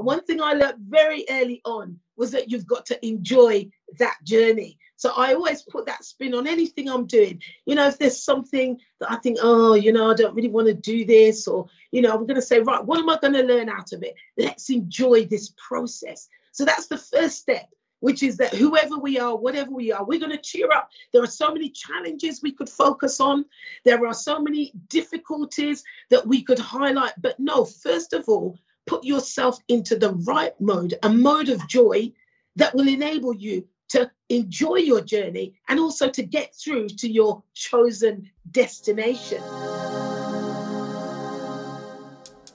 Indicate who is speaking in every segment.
Speaker 1: And one thing I learned very early on was that you've got to enjoy that journey. So I always put that spin on anything I'm doing. You know, if there's something that I think, oh, you know, I don't really want to do this, or, you know, I'm going to say, right, what am I going to learn out of it? Let's enjoy this process. So that's the first step, which is that whoever we are, whatever we are, we're going to cheer up. There are so many challenges we could focus on, there are so many difficulties that we could highlight. But no, first of all, put yourself into the right mode, a mode of joy that will enable you to enjoy your journey and also to get through to your chosen destination.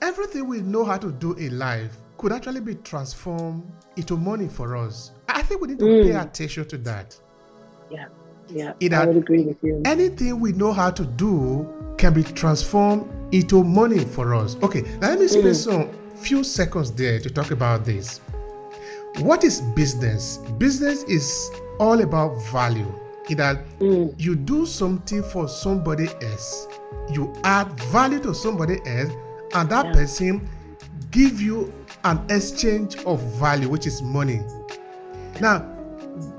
Speaker 2: Everything we know how to do in life could actually be transformed into money for us. I think we need to mm. pay attention to that.
Speaker 1: Yeah, yeah, in I would agree with you.
Speaker 2: Anything we know how to do can be transformed into money for us. Okay, now let me spend mm. some few seconds there to talk about this. What is business? Business is all about value. In that mm. you do something for somebody else, you add value to somebody else, and that yeah. person give you an exchange of value, which is money. Now,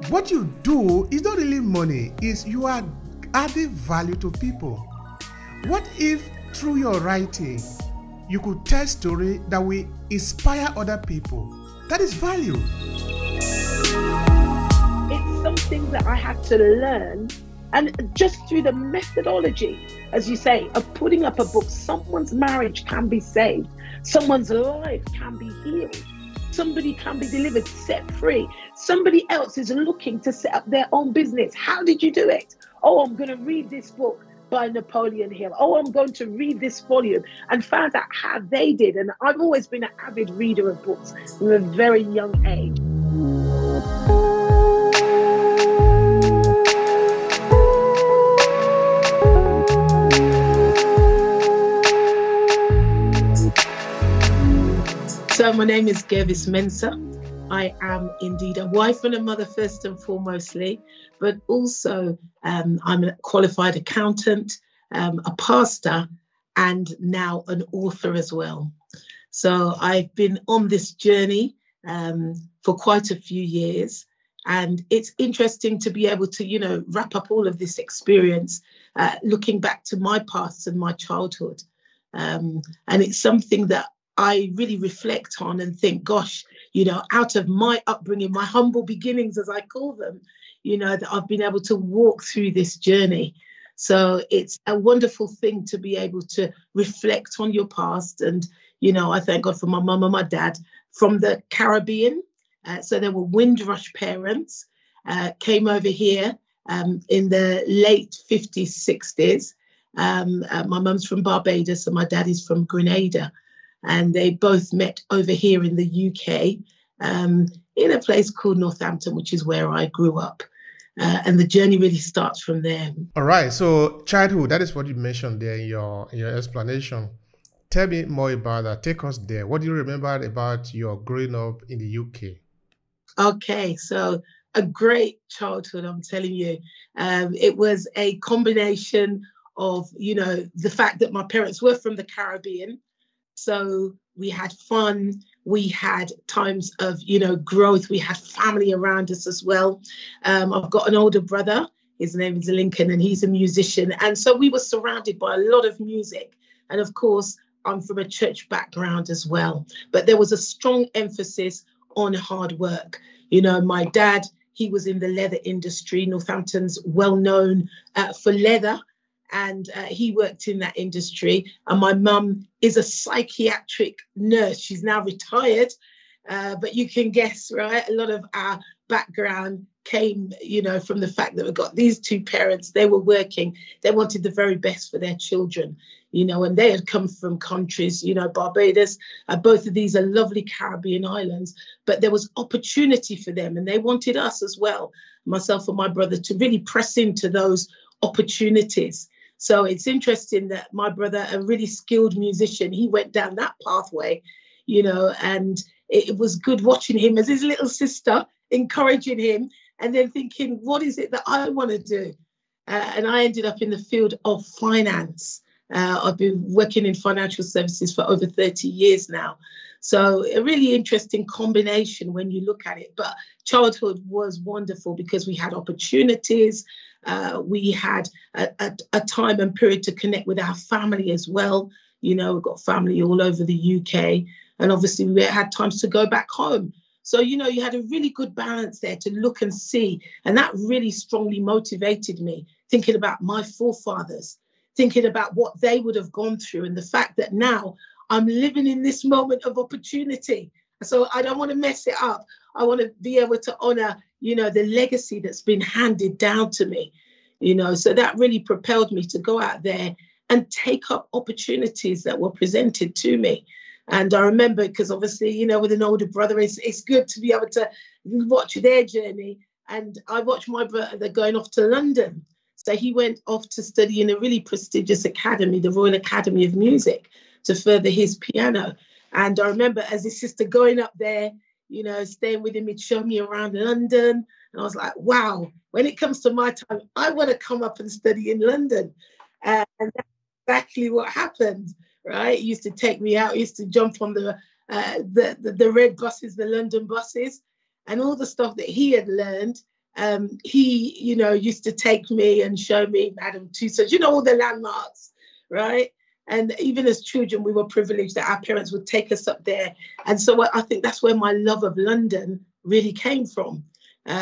Speaker 2: what you do is not really money, is you are adding value to people. What if through your writing you could tell story that will inspire other people? That is value.
Speaker 1: It's something that I had to learn. And just through the methodology, as you say, of putting up a book, someone's marriage can be saved, someone's life can be healed, somebody can be delivered, set free. Somebody else is looking to set up their own business. How did you do it? Oh, I'm going to read this book by Napoleon Hill. Oh, I'm going to read this volume and found out how they did. And I've always been an avid reader of books from a very young age. So, my name is Gervis Mensah. I am indeed a wife and a mother, first and foremostly, but also um, I'm a qualified accountant, um, a pastor, and now an author as well. So I've been on this journey um, for quite a few years. And it's interesting to be able to, you know, wrap up all of this experience, uh, looking back to my past and my childhood. Um, and it's something that I really reflect on and think, gosh, you know, out of my upbringing, my humble beginnings, as I call them, you know, that I've been able to walk through this journey. So it's a wonderful thing to be able to reflect on your past. And, you know, I thank God for my mum and my dad from the Caribbean. Uh, so they were Windrush parents, uh, came over here um, in the late 50s, 60s. Um, uh, my mum's from Barbados and my dad is from Grenada and they both met over here in the UK um, in a place called Northampton, which is where I grew up. Uh, and the journey really starts from there.
Speaker 2: All right. So childhood, that is what you mentioned there in your in your explanation. Tell me more about that. Take us there. What do you remember about your growing up in the UK?
Speaker 1: Okay, so a great childhood, I'm telling you. Um, it was a combination of, you know, the fact that my parents were from the Caribbean, so we had fun. We had times of, you know, growth. We had family around us as well. Um, I've got an older brother. His name is Lincoln, and he's a musician. And so we were surrounded by a lot of music. And of course, I'm from a church background as well. But there was a strong emphasis on hard work. You know, my dad, he was in the leather industry. Northampton's well known uh, for leather and uh, he worked in that industry. And my mum is a psychiatric nurse. She's now retired, uh, but you can guess, right? A lot of our background came, you know, from the fact that we've got these two parents. They were working. They wanted the very best for their children, you know, and they had come from countries, you know, Barbados. Uh, both of these are lovely Caribbean islands, but there was opportunity for them, and they wanted us as well, myself and my brother, to really press into those opportunities so it's interesting that my brother, a really skilled musician, he went down that pathway, you know, and it, was good watching him as his little sister, encouraging him, and then thinking, what is it that I want to do? Uh, and I ended up in the field of finance. Uh, I've been working in financial services for over 30 years now. So a really interesting combination when you look at it. But childhood was wonderful because we had opportunities. Uh, we had a, a, a, time and period to connect with our family as well. You know, we've got family all over the UK, and obviously we had times to go back home. So, you know, you had a really good balance there to look and see. And that really strongly motivated me, thinking about my forefathers, thinking about what they would have gone through, and the fact that now I'm living in this moment of opportunity. So I don't want to mess it up. I want to be able to honor, you know, the legacy that's been handed down to me, you know. So that really propelled me to go out there and take up opportunities that were presented to me. And I remember because obviously, you know, with an older brother, it's, it's good to be able to watch their journey. And I watched my brother going off to London. So he went off to study in a really prestigious academy, the Royal Academy of Music to further his piano. And I remember as his sister going up there, you know, staying with him, he'd show me around London. And I was like, wow, when it comes to my time, I want to come up and study in London. Uh, and that's exactly what happened, right? He used to take me out, he used to jump on the, uh, the, the, the red buses, the London buses, and all the stuff that he had learned. Um, he, you know, used to take me and show me Madame Tussauds, you know, all the landmarks, right? And even as children, we were privileged that our parents would take us up there. And so I think that's where my love of London really came from.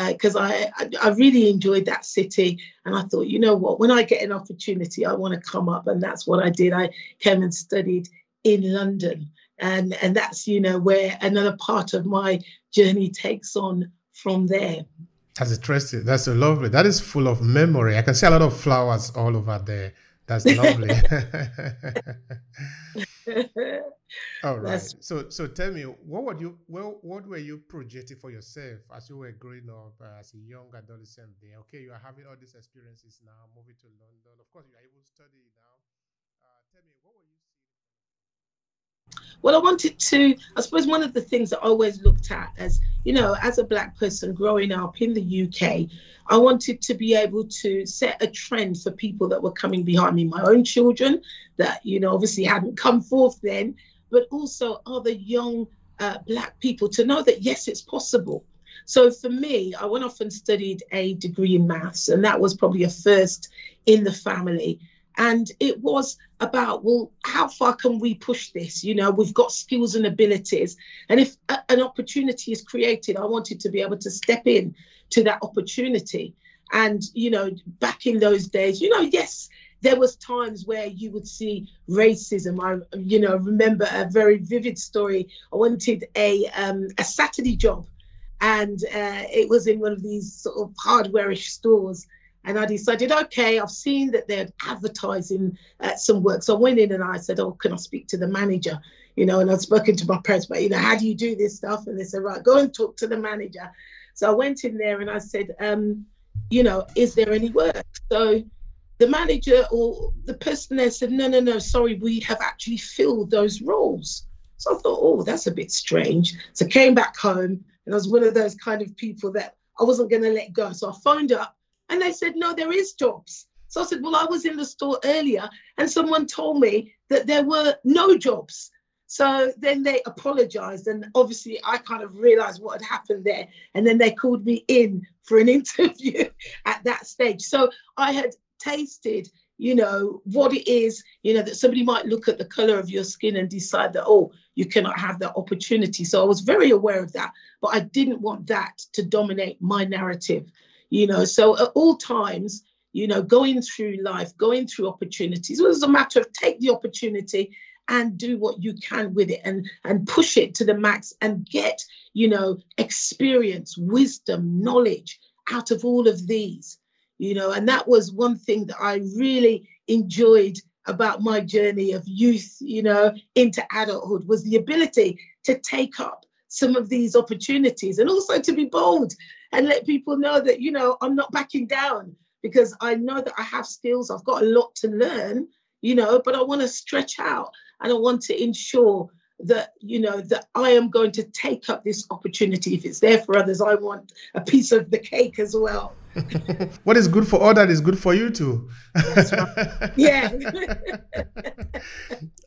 Speaker 1: Because uh, I, I, really enjoyed that city, and I thought, you know what, when I get an opportunity, I want to come up, and that's what I did. I came and studied in London, and and that's you know where another part of my journey takes on from there.
Speaker 2: That's interesting. That's so lovely. That is full of memory. I can see a lot of flowers all over there. That's lovely. All right. That's... So, so tell me, what would you, well, what were you projecting for yourself as you were growing up uh, as a young adolescent? There, okay, you are having all these experiences now, moving to London. Of course, you are able to study now. Uh, tell me, what were you
Speaker 1: well, I wanted to, I suppose one of the things that I always looked at as, you know, as a Black person growing up in the UK, I wanted to be able to set a trend for people that were coming behind me, my own children that, you know, obviously hadn't come forth then, but also other young uh, Black people to know that, yes, it's possible. So for me, I went off and studied a degree in maths, and that was probably a first in the family. And it was about, well, how far can we push this? You know, we've got skills and abilities. And if a, an opportunity is created, I wanted to be able to step in to that opportunity. And, you know, back in those days, you know, yes, there was times where you would see racism. I, you know, remember a very vivid story. I wanted a um, a Saturday job, and uh, it was in one of these sort of hardwareish stores. And I decided, okay, I've seen that they're advertising uh, some work. So I went in and I said, oh, can I speak to the manager? You know, and I'd spoken to my parents, but, you know, how do you do this stuff? And they said, right, go and talk to the manager. So I went in there and I said, um, you know, is there any work? So the manager or the person there said, no, no, no, sorry, we have actually filled those roles. So I thought, oh, that's a bit strange. So I came back home and I was one of those kind of people that I wasn't going to let go. So I phoned up and they said, no, there is jobs. So I said, well, I was in the store earlier and someone told me that there were no jobs. So then they apologized. And obviously, I kind of realized what had happened there. And then they called me in for an interview at that stage. So I had tasted, you know, what it is, you know, that somebody might look at the color of your skin and decide that, oh, you cannot have that opportunity. So I was very aware of that. But I didn't want that to dominate my narrative you know so at all times you know going through life going through opportunities it was a matter of take the opportunity and do what you can with it and and push it to the max and get you know experience wisdom knowledge out of all of these you know. And that was one thing that i really enjoyed about my journey of youth you know into adulthood was the ability to take up some of these opportunities and also to be bold and let people know that, you know, I'm not backing down because I know that I have skills, I've got a lot to learn, you know, but I want to stretch out and I want to ensure that you know that I am going to take up this opportunity. If it's there for others I want a piece of the cake as well
Speaker 2: what is good for others is good for you too.
Speaker 1: Right. yeah.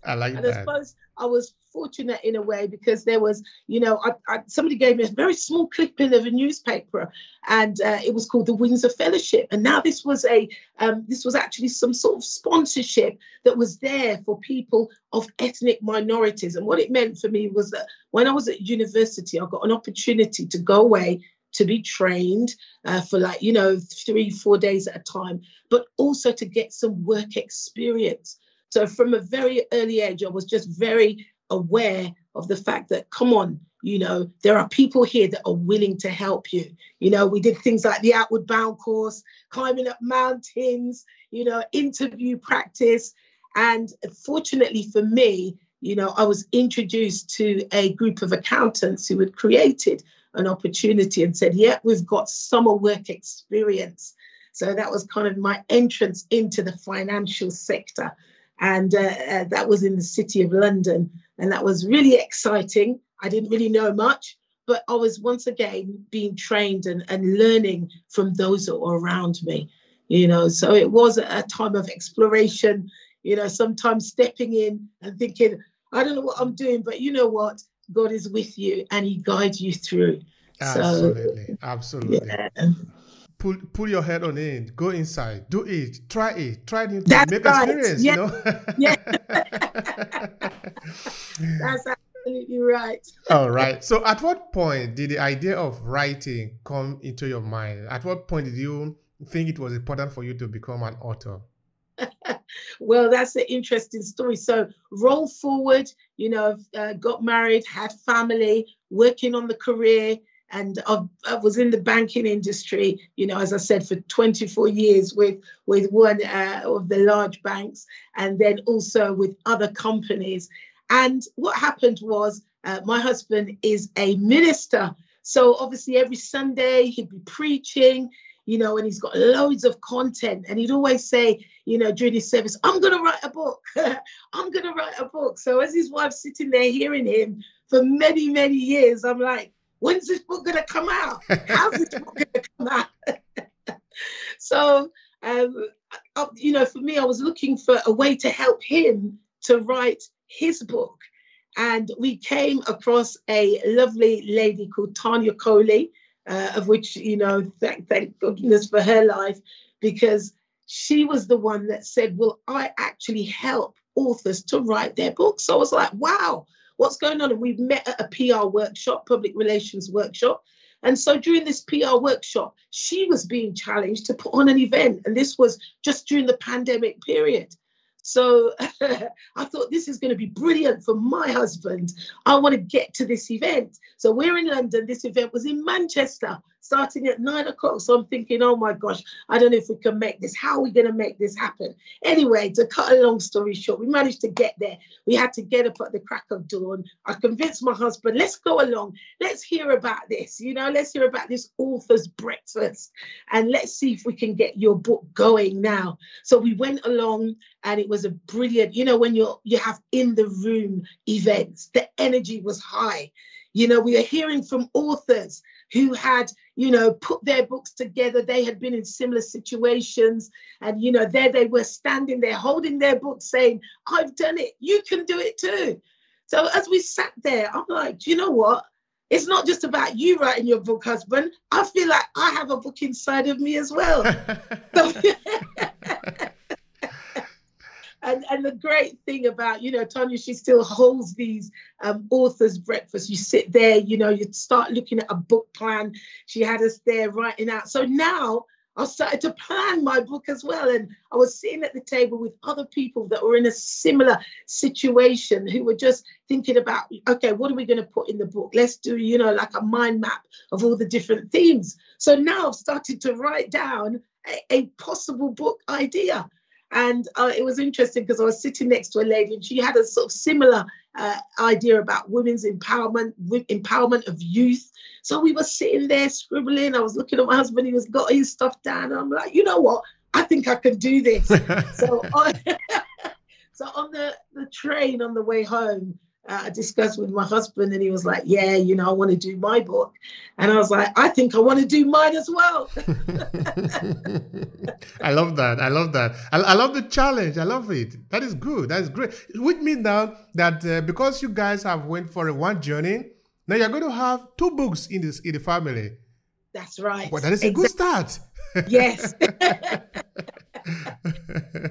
Speaker 2: I like
Speaker 1: and
Speaker 2: that.
Speaker 1: I suppose I was fortunate in a way because there was, you know, I, I, somebody gave me a very small clipping of a newspaper, and uh, it was called the Windsor Fellowship. And now this was a, um, this was actually some sort of sponsorship that was there for people of ethnic minorities. And what it meant for me was that when I was at university, I got an opportunity to go away to be trained uh, for like you know three four days at a time but also to get some work experience. So from a very early age i was just very aware of the fact that come on you know there are people here that are willing to help you. You know we did things like the outward bound course climbing up mountains you know interview practice. And fortunately for me you know i was introduced to a group of accountants who had created an opportunity and said, Yeah, we've got summer work experience. So that was kind of my entrance into the financial sector. And uh, uh, that was in the city of London. And that was really exciting. I didn't really know much, but I was once again being trained and, and learning from those that were around me. You know, so it was a time of exploration, you know, sometimes stepping in and thinking, I don't know what I'm doing, but you know what? God is with you and He guides you through.
Speaker 2: Absolutely, so, absolutely.
Speaker 1: Yeah.
Speaker 2: Pull, pull your head on it. Go inside. Do it. Try it. Try it.
Speaker 1: That's
Speaker 2: Make
Speaker 1: right.
Speaker 2: experience.
Speaker 1: Yeah.
Speaker 2: You know.
Speaker 1: yeah. That's absolutely right.
Speaker 2: All right. So, at what point did the idea of writing come into your mind? At what point did you think it was important for you to become an author?
Speaker 1: well, that's an interesting story. So, roll forward, you know, uh, got married, had family, working on the career, and I, was in the banking industry, you know, as I said, for 24 years with with one uh, of the large banks, and then also with other companies. And what happened was, uh, my husband is a minister, so obviously every Sunday he'd be preaching you know, and he's got loads of content. And he'd always say, you know, during his service, I'm going to write a book. I'm going to write a book. So as his wife's sitting there hearing him for many, many years, I'm like, when's this book going to come out? How's this book going to come out? so, um, I, you know, for me, I was looking for a way to help him to write his book. And we came across a lovely lady called Tanya Coley, uh, of which, you know, thank, thank goodness for her life, because she was the one that said, Well, I actually help authors to write their books. So I was like, Wow, what's going on? And we met at a PR workshop, public relations workshop. And so during this PR workshop, she was being challenged to put on an event. And this was just during the pandemic period. So I thought this is going to be brilliant for my husband. I want to get to this event. So we're in London. This event was in Manchester starting at nine o'clock. So I'm thinking, oh my gosh, I don't know if we can make this. How are we going to make this happen? Anyway, to cut a long story short, we managed to get there. We had to get up at the crack of dawn. I convinced my husband, let's go along. Let's hear about this. You know, let's hear about this author's breakfast and let's see if we can get your book going now. So we went along and it was a brilliant, you know, when you're you have in the room events, the energy was high. You know, we are hearing from authors who had, you know, put their books together. They had been in similar situations. And, you know, there they were standing there holding their books saying, I've done it. You can do it too. So as we sat there, I'm like, do you know what? It's not just about you writing your book, husband. I feel like I have a book inside of me as well. so, and and the great thing about you know Tanya, she still holds these um, authors' breakfast. You sit there, you know, you start looking at a book plan. She had us there writing out. So now I started to plan my book as well, and I was sitting at the table with other people that were in a similar situation who were just thinking about, okay, what are we going to put in the book? Let's do, you know, like a mind map of all the different themes. So now I've started to write down a, a possible book idea and uh, it was interesting because I was sitting next to a lady and she had a sort of similar uh, idea about women's empowerment, empowerment of youth. So we were sitting there scribbling. I was looking at my husband, he was got his stuff down. And I'm like, you know what? I think I can do this. so, on, so on the, the train on the way home, uh, I discussed with my husband, and he was like, "Yeah, you know, I want to do my book," and I was like, "I think I want to do mine as well."
Speaker 2: I love that. I love that. I, I, love the challenge. I love it. That is good. That is great. Which means now that uh, because you guys have went for a one journey, now you're going to have two books in this in the family.
Speaker 1: That's right.
Speaker 2: Well, that is a good start.
Speaker 1: yes.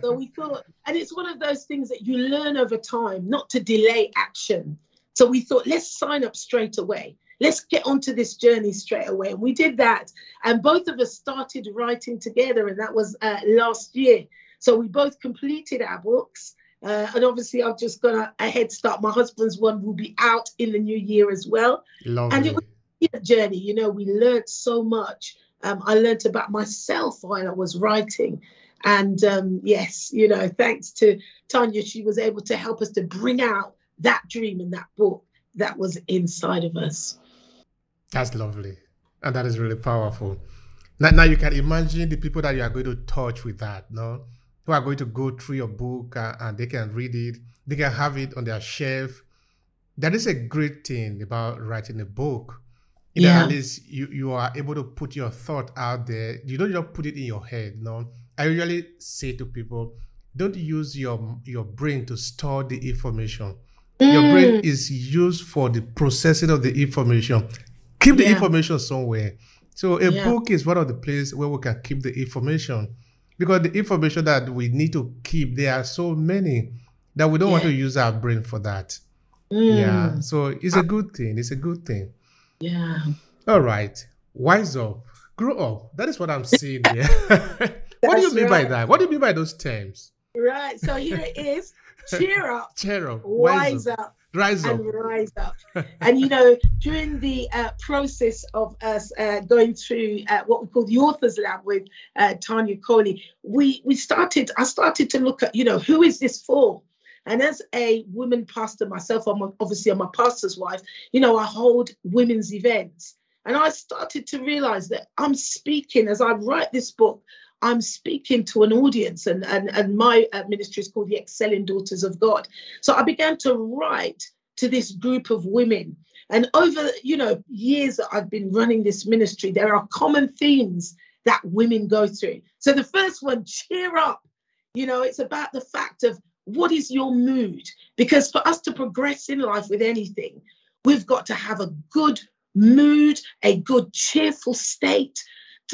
Speaker 1: so we thought, and it's one of those things that you learn over time, not to delay action. So we thought, let's sign up straight away. Let's get onto this journey straight away. And we did that. And both of us started writing together, and that was uh, last year. So we both completed our books. Uh, and obviously, I've just got a, a, head start. My husband's one will be out in the new year as well.
Speaker 2: Lovely.
Speaker 1: And it was a journey. You know, we learned so much. Um, I learned about myself while I was writing. And um, yes, you know, thanks to Tanya, she was able to help us to bring out that dream in that book that was inside of us.
Speaker 2: That's lovely. And that is really powerful. Now, now you can imagine the people that you are going to touch with that, no? Who are going to go through your book uh, and they can read it, they can have it on their shelf. That is a great thing about writing a book. You yeah. know, at least you, you are able to put your thought out there. You don't just put it in your head, no? I usually say to people, don't use your your brain to store the information. Mm. Your brain is used for the processing of the information. Keep the yeah. information somewhere. So a yeah. book is one of the places where we can keep the information because the information that we need to keep there are so many that we don't yeah. want to use our brain for that. Mm. Yeah. So it's a good thing. It's a good thing.
Speaker 1: Yeah.
Speaker 2: All right. Wise up. Grow up. That is what I'm seeing here. what do you mean right. by that? What do you mean by those terms?
Speaker 1: Right. So here it is. Cheer up.
Speaker 2: Cheer up.
Speaker 1: Rise up. up.
Speaker 2: Rise up.
Speaker 1: And rise up. and you know, during the uh, process of us uh, going through uh, what we call the authors lab with uh, Tanya Coley, we we started. I started to look at, you know, who is this for? And as a woman pastor myself, I'm obviously I'm a pastor's wife. You know, I hold women's events, and I started to realize that I'm speaking as I write this book. I'm speaking to an audience, and, and, and my uh, ministry is called the Excelling Daughters of God. So I began to write to this group of women. And over, you know, years that I've been running this ministry, there are common themes that women go through. So the first one, cheer up. You know, it's about the fact of what is your mood? Because for us to progress in life with anything, we've got to have a good mood, a good cheerful state,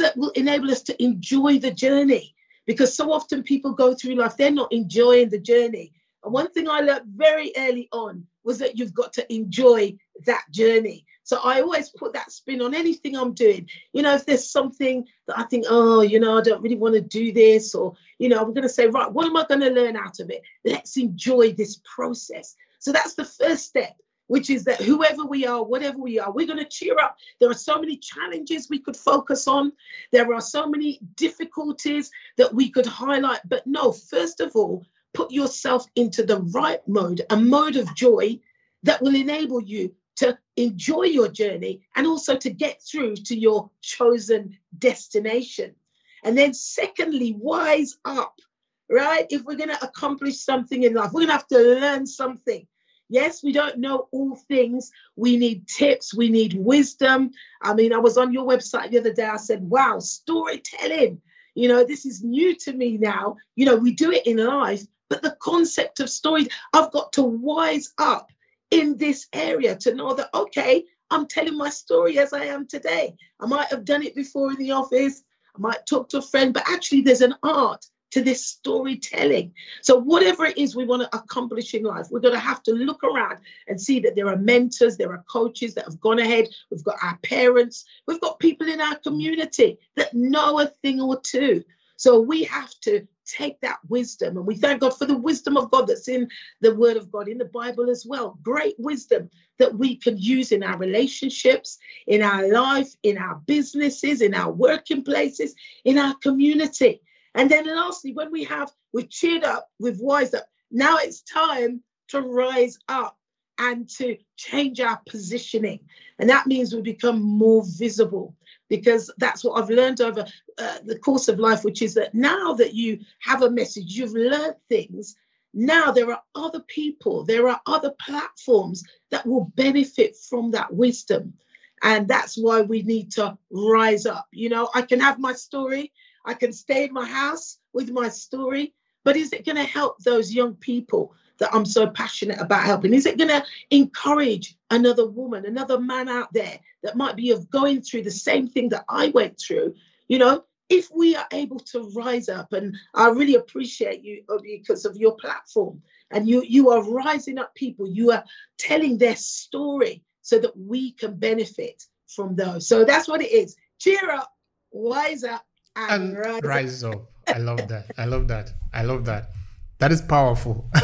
Speaker 1: that will enable us to enjoy the journey. Because so often people go through life, they're not enjoying the journey. And one thing I learned very early on was that you've got to enjoy that journey. So I always put that spin on anything I'm doing. You know, if there's something that I think, oh, you know, I don't really want to do this, or, you know, I'm going to say, right, what am I going to learn out of it? Let's enjoy this process. So that's the first step which is that whoever we are, whatever we are, we're going to cheer up. There are so many challenges we could focus on. There are so many difficulties that we could highlight. But no, first of all, put yourself into the right mode, a mode of joy that will enable you to enjoy your journey and also to get through to your chosen destination. And then, secondly, wise up, right? If we're going to accomplish something in life, we're going to have to learn something. Yes, we don't know all things. We need tips, we need wisdom. I mean, I was on your website the other day. I said, wow, storytelling. You know, this is new to me now. You know, we do it in life, but the concept of story, I've got to wise up in this area to know that, okay, I'm telling my story as I am today. I might have done it before in the office. I might talk to a friend, but actually, there's an art to this storytelling. So, whatever it is we want to accomplish in life, we're going to have to look around and see that there are mentors, there are coaches that have gone ahead. We've got our parents, we've got people in our community that know a thing or two. So, we have to take that wisdom and we thank God for the wisdom of God that's in the Word of God, in the Bible as well. Great wisdom that we can use in our relationships, in our life, in our businesses, in our working places, in our community. And then lastly, when we have, we've cheered up, we've wised up, now it's time to rise up and to change our positioning. And that means we become more visible because that's what I've learned over uh, the course of life, which is that now that you have a message, you've learned things. now there are other people, there are other platforms that will benefit from that wisdom. And that's why we need to rise up. You know, I can have my story, I can stay in my house with my story, but is it going to help those young people that I'm so passionate about helping? Is it going to encourage another woman, another man out there that might be of going through the same thing that I went through? You know, if we are able to rise up, and I really appreciate you because of your platform, and you you are rising up people, you are telling their story so that we can benefit from those. So that's what it is. Cheer up, wise up, and, and rise,
Speaker 2: rise up. up. I love that. I love that. I love that. That is powerful.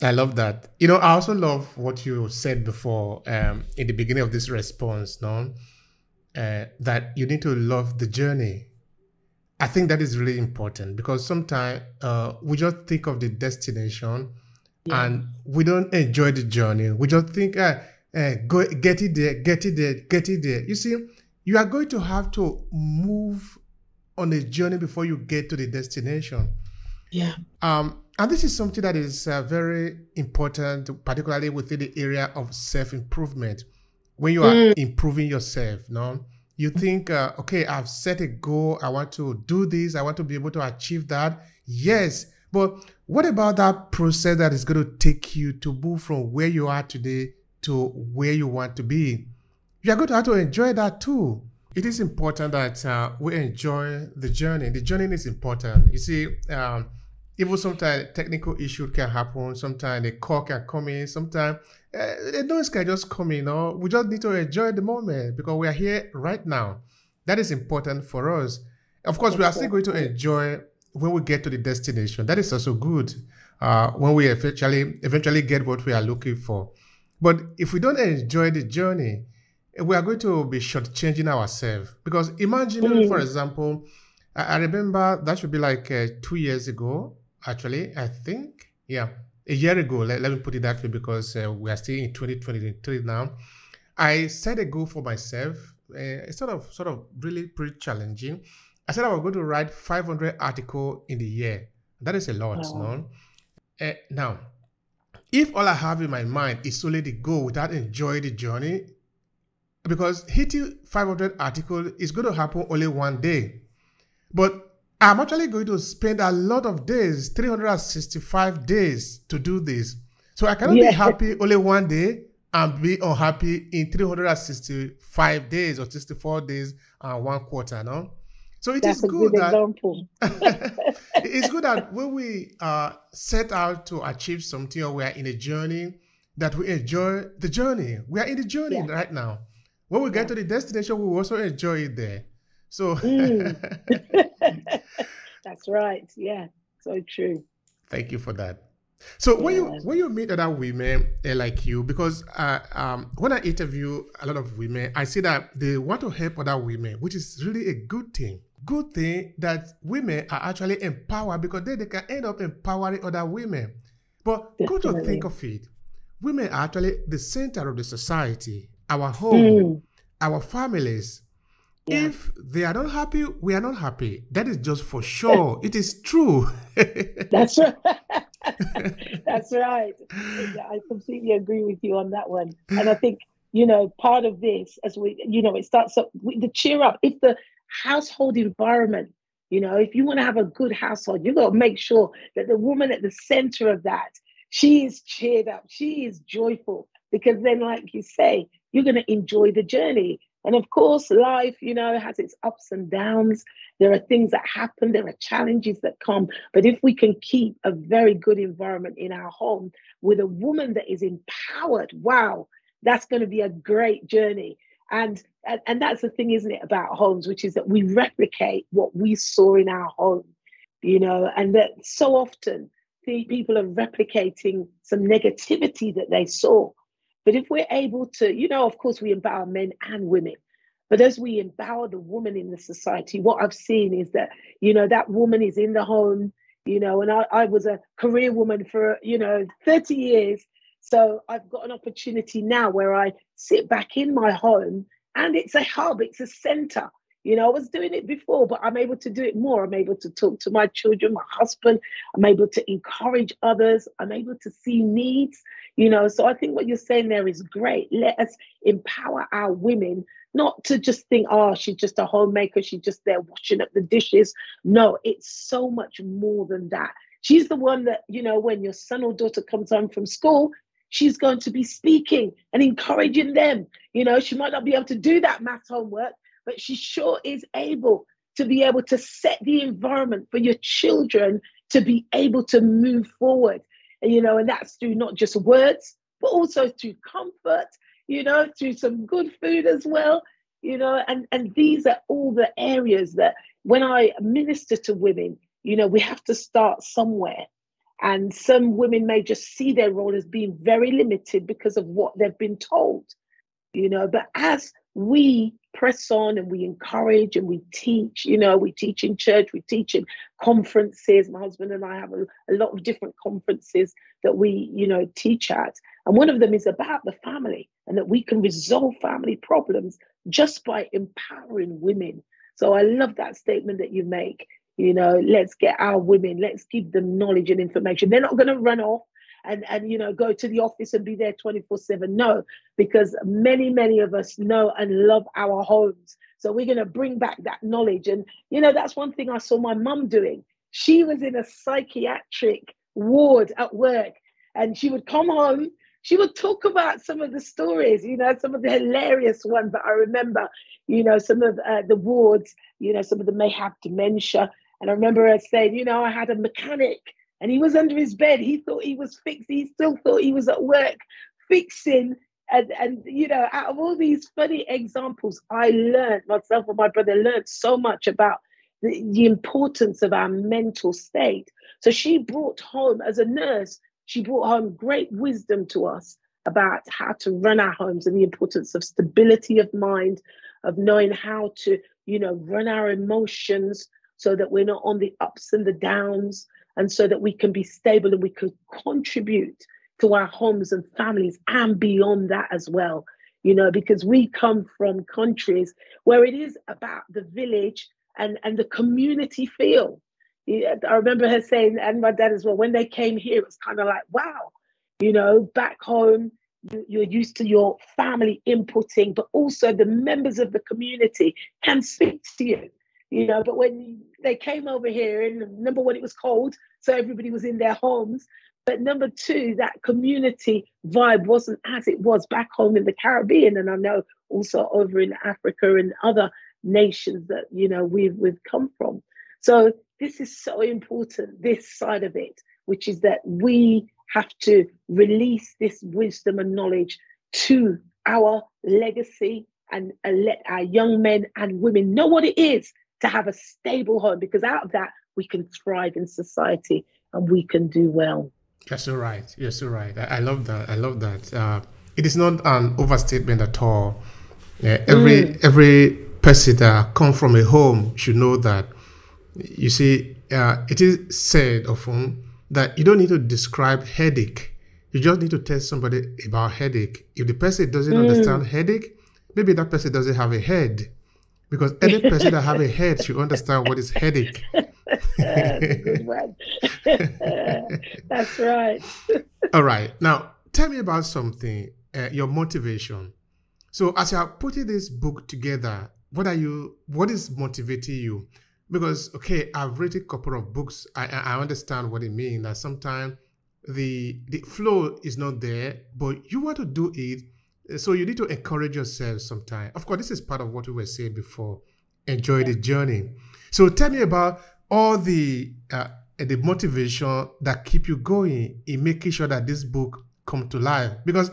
Speaker 2: I love that. You know, I also love what you said before um, in the beginning of this response, no? Uh, that you need to love the journey. I think that is really important because sometimes uh, we just think of the destination yeah. and we don't enjoy the journey. We just think, uh, uh, go get it there, get it there, get it there. You see, you are going to have to move on a journey before you get to the destination.
Speaker 1: Yeah.
Speaker 2: Um, and this is something that is uh, very important, particularly within the area of self improvement. When you are mm. improving yourself, no, you think, uh, okay, I've set a goal. I want to do this. I want to be able to achieve that. Yes, but what about that process that is going to take you to move from where you are today to where you want to be? You are going to have to enjoy that too. It is important that uh, we enjoy the journey. The journey is important. You see, um, even sometimes technical issue can happen. Sometimes the call can come in. Sometimes uh, the noise can just come in. Or we just need to enjoy the moment because we are here right now. That is important for us. Of course, we are still going to enjoy when we get to the destination. That is also good uh, when we eventually eventually get what we are looking for. But if we don't enjoy the journey, we are going to be shortchanging ourselves. Because imagine, mm. for example, I, I, remember that should be like uh, two years ago actually, I think, yeah, a year ago, let, let me put it that way because uh, we are still in 2023 now. I set a goal for myself. Uh, it's sort of, sort of really pretty challenging. I said I was going to write 500 articles in the year. That is a lot, oh. no? Uh, now, if all I have in my mind is solely the goal without enjoying the journey, because hitting 500 articles is going to happen only one day. But I'm actually going to spend a lot of days, 365 days to do this. So I cannot yeah. be happy only one day and be unhappy in 365 days or 64 days and one quarter, no? So it
Speaker 1: That's
Speaker 2: is good,
Speaker 1: good that
Speaker 2: it's good that when we uh, set out to achieve something or we are in a journey, that we enjoy the journey. We are in the journey yeah. right now. When we get yeah. to the destination, we will also enjoy it there. So mm.
Speaker 1: that's right. Yeah, so true.
Speaker 2: Thank you for that. So yeah. when you when you meet other women uh, like you, because uh, um, when I interview a lot of women, I see that they want to help other women, which is really a good thing. Good thing that women are actually empowered because they, they can end up empowering other women. But Definitely. go to think of it, women are actually the center of the society, our home, mm. our families, yeah. If they are not happy, we are not happy. That is just for sure. it is true.
Speaker 1: That's right. That's right. I completely agree with you on that one. And I think, you know, part of this, as we, you know, it starts up with the cheer up. If the household environment, you know, if you want to have a good household, you've got to make sure that the woman at the center of that, she is cheered up, she is joyful, because then, like you say, you're going to enjoy the journey and of course, life, you know, has its ups and downs. There are things that happen, there are challenges that come. But if we can keep a very good environment in our home with a woman that is empowered, wow, that's going to be a great journey. And, and, and that's the thing, isn't it, about homes, which is that we replicate what we saw in our home, you know, and that so often the people are replicating some negativity that they saw but if we're able to, you know, of course, we empower men and women. But as we empower the woman in the society, what I've seen is that, you know, that woman is in the home, you know, and I, I was a career woman for, you know, 30 years. So I've got an opportunity now where I sit back in my home and it's a hub, it's a center, You know, I was doing it before, but I'm able to do it more. I'm able to talk to my children, my husband. I'm able to encourage others. I'm able to see needs, you know. So I think what you're saying there is great. Let us empower our women not to just think, oh, she's just a homemaker, she's just there washing up the dishes. No, it's so much more than that. She's the one that, you know, when your son or daughter comes home from school, she's going to be speaking and encouraging them. You know, she might not be able to do that math homework, but she sure is able to be able to set the environment for your children to be able to move forward. And, you know, and that's through not just words, but also through comfort, you know, through some good food as well, you know, and, and these are all the areas that when I minister to women, you know, we have to start somewhere. And some women may just see their role as being very limited because of what they've been told, you know. But as we press on and we encourage and we teach, you know, we teach in church, we teach in conferences. My husband and I have a, a lot of different conferences that we, you know, teach at. And one of them is about the family and that we can resolve family problems just by empowering women. So I love that statement that you make you know, let's get our women, let's give them knowledge and information. They're not going to run off and, and, you know, go to the office and be there 24 7. No, because many, many of us know and love our homes. So we're going to bring back that knowledge. And, you know, that's one thing I saw my mum doing. She was in a psychiatric ward at work and she would come home she would talk about some of the stories, you know, some of the hilarious ones that I remember, you know, some of uh, the wards, you know, some of them may have dementia. And I remember her saying, you know, I had a mechanic and he was under his bed. He thought he was fixed. He still thought he was at work fixing. And, and you know, out of all these funny examples, I learned, myself and my brother learned so much about the, the importance of our mental state. So she brought home, as a nurse, she brought home great wisdom to us about how to run our homes and the importance of stability of mind, of knowing how to, you know, run our emotions, so that we're not on the ups and the downs, and so that we can be stable and we can contribute to our homes and families and beyond that as well. You know, because we come from countries where it is about the village and, and the community feel. I remember her saying, and my dad as well, when they came here, it was kind of like, wow, you know, back home, you're used to your family inputting, but also the members of the community can speak to you you know. But when they came over here, and number one, it was cold, so everybody was in their homes. But number two, that community vibe wasn't as it was back home in the Caribbean, and I know also over in Africa and other nations that you know we've we've come from. So this is so important, this side of it, which is that we have to release this wisdom and knowledge to our legacy and, and let our young men and women know what it is to have a stable home because out of that we can thrive in society and we can do well.
Speaker 2: Yes, You're right. You're right. I, I love that. I love that. Uh, it is not an overstatement at all. Uh, every mm. every person that come from a home should know that. You see, uh, it is said often that you don't need to describe headache. You just need to tell somebody about headache. If the person doesn't mm. understand headache, maybe that person doesn't have a head because any person that have a head should understand what is headache.
Speaker 1: That's right.
Speaker 2: All right. Now, tell me about something, uh, your motivation. So, as you are putting this book together, what are you? What is motivating you? Because okay, I've read a couple of books. I I understand what it means. That sometimes the the flow is not there, but you want to do it so you need to encourage yourself sometime. Of course, this is part of what we were saying before. Enjoy the journey. So tell me about all the uh, the motivation that keep you going in making sure that this book come to life because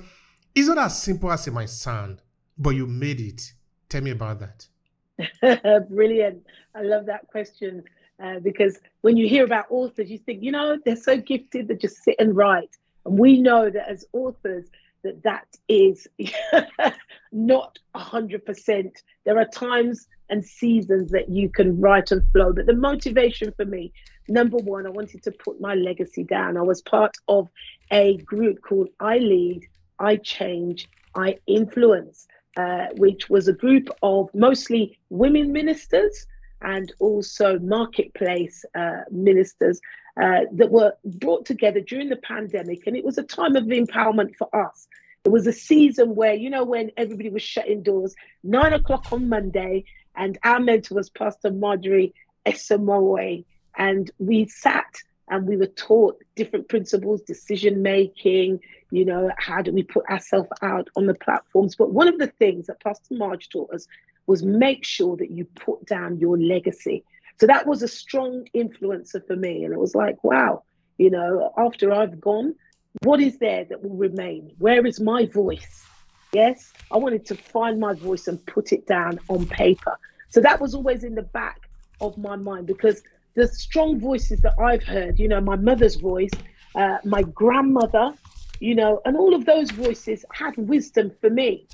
Speaker 2: it's not as simple as it might sound, but you made it. Tell me about
Speaker 1: that. Brilliant. I love that question uh, because when you hear about authors, you think, you know, they're so gifted, they just sit and write. And we know that as authors, that that is not 100%. There are times and seasons that you can write and flow. But the motivation for me, number one, I wanted to put my legacy down. I was part of a group called I Lead, I Change, I Influence. uh, which was a group of mostly women ministers and also marketplace uh, ministers uh, that were brought together during the pandemic. And it was a time of empowerment for us. It was a season where, you know, when everybody was shut indoors, nine o'clock on Monday, and our mentor was Pastor Marjorie Esamoe. And we sat and we were taught different principles, decision making, you know, how do we put ourselves out on the platforms. But one of the things that Pastor Marge taught us was make sure that you put down your legacy. So that was a strong influencer for me. And it was like, wow, you know, after I've gone, what is there that will remain? Where is my voice? Yes, I wanted to find my voice and put it down on paper. So that was always in the back of my mind because the strong voices that I've heard, you know, my mother's voice, uh, my grandmother, you know, and all of those voices had wisdom for me.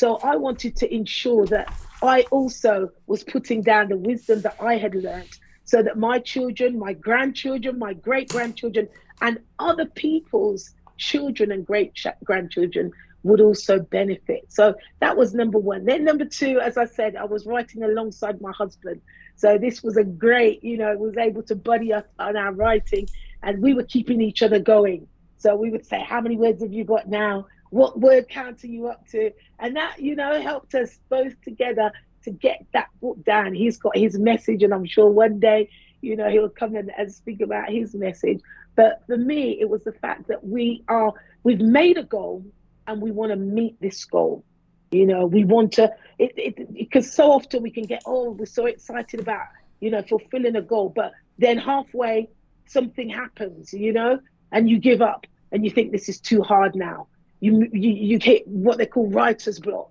Speaker 1: So I wanted to ensure that I also was putting down the wisdom that I had learned so that my children, my grandchildren, my great grandchildren, and other people's children and great grandchildren would also benefit. So that was number one. Then number two, as I said, I was writing alongside my husband. So this was a great, you know, was able to buddy up on our writing and we were keeping each other going. So we would say, how many words have you got now? What word count are you up to? And that, you know, helped us both together to get that book down. He's got his message, and I'm sure one day, you know, he'll come in and speak about his message. But for me, it was the fact that we are, we've made a goal and we want to meet this goal. You know, we want to, it, it, because so often we can get, oh, we're so excited about, you know, fulfilling a goal, but then halfway something happens, you know, and you give up and you think this is too hard now. You, you, you hit what they call writer's block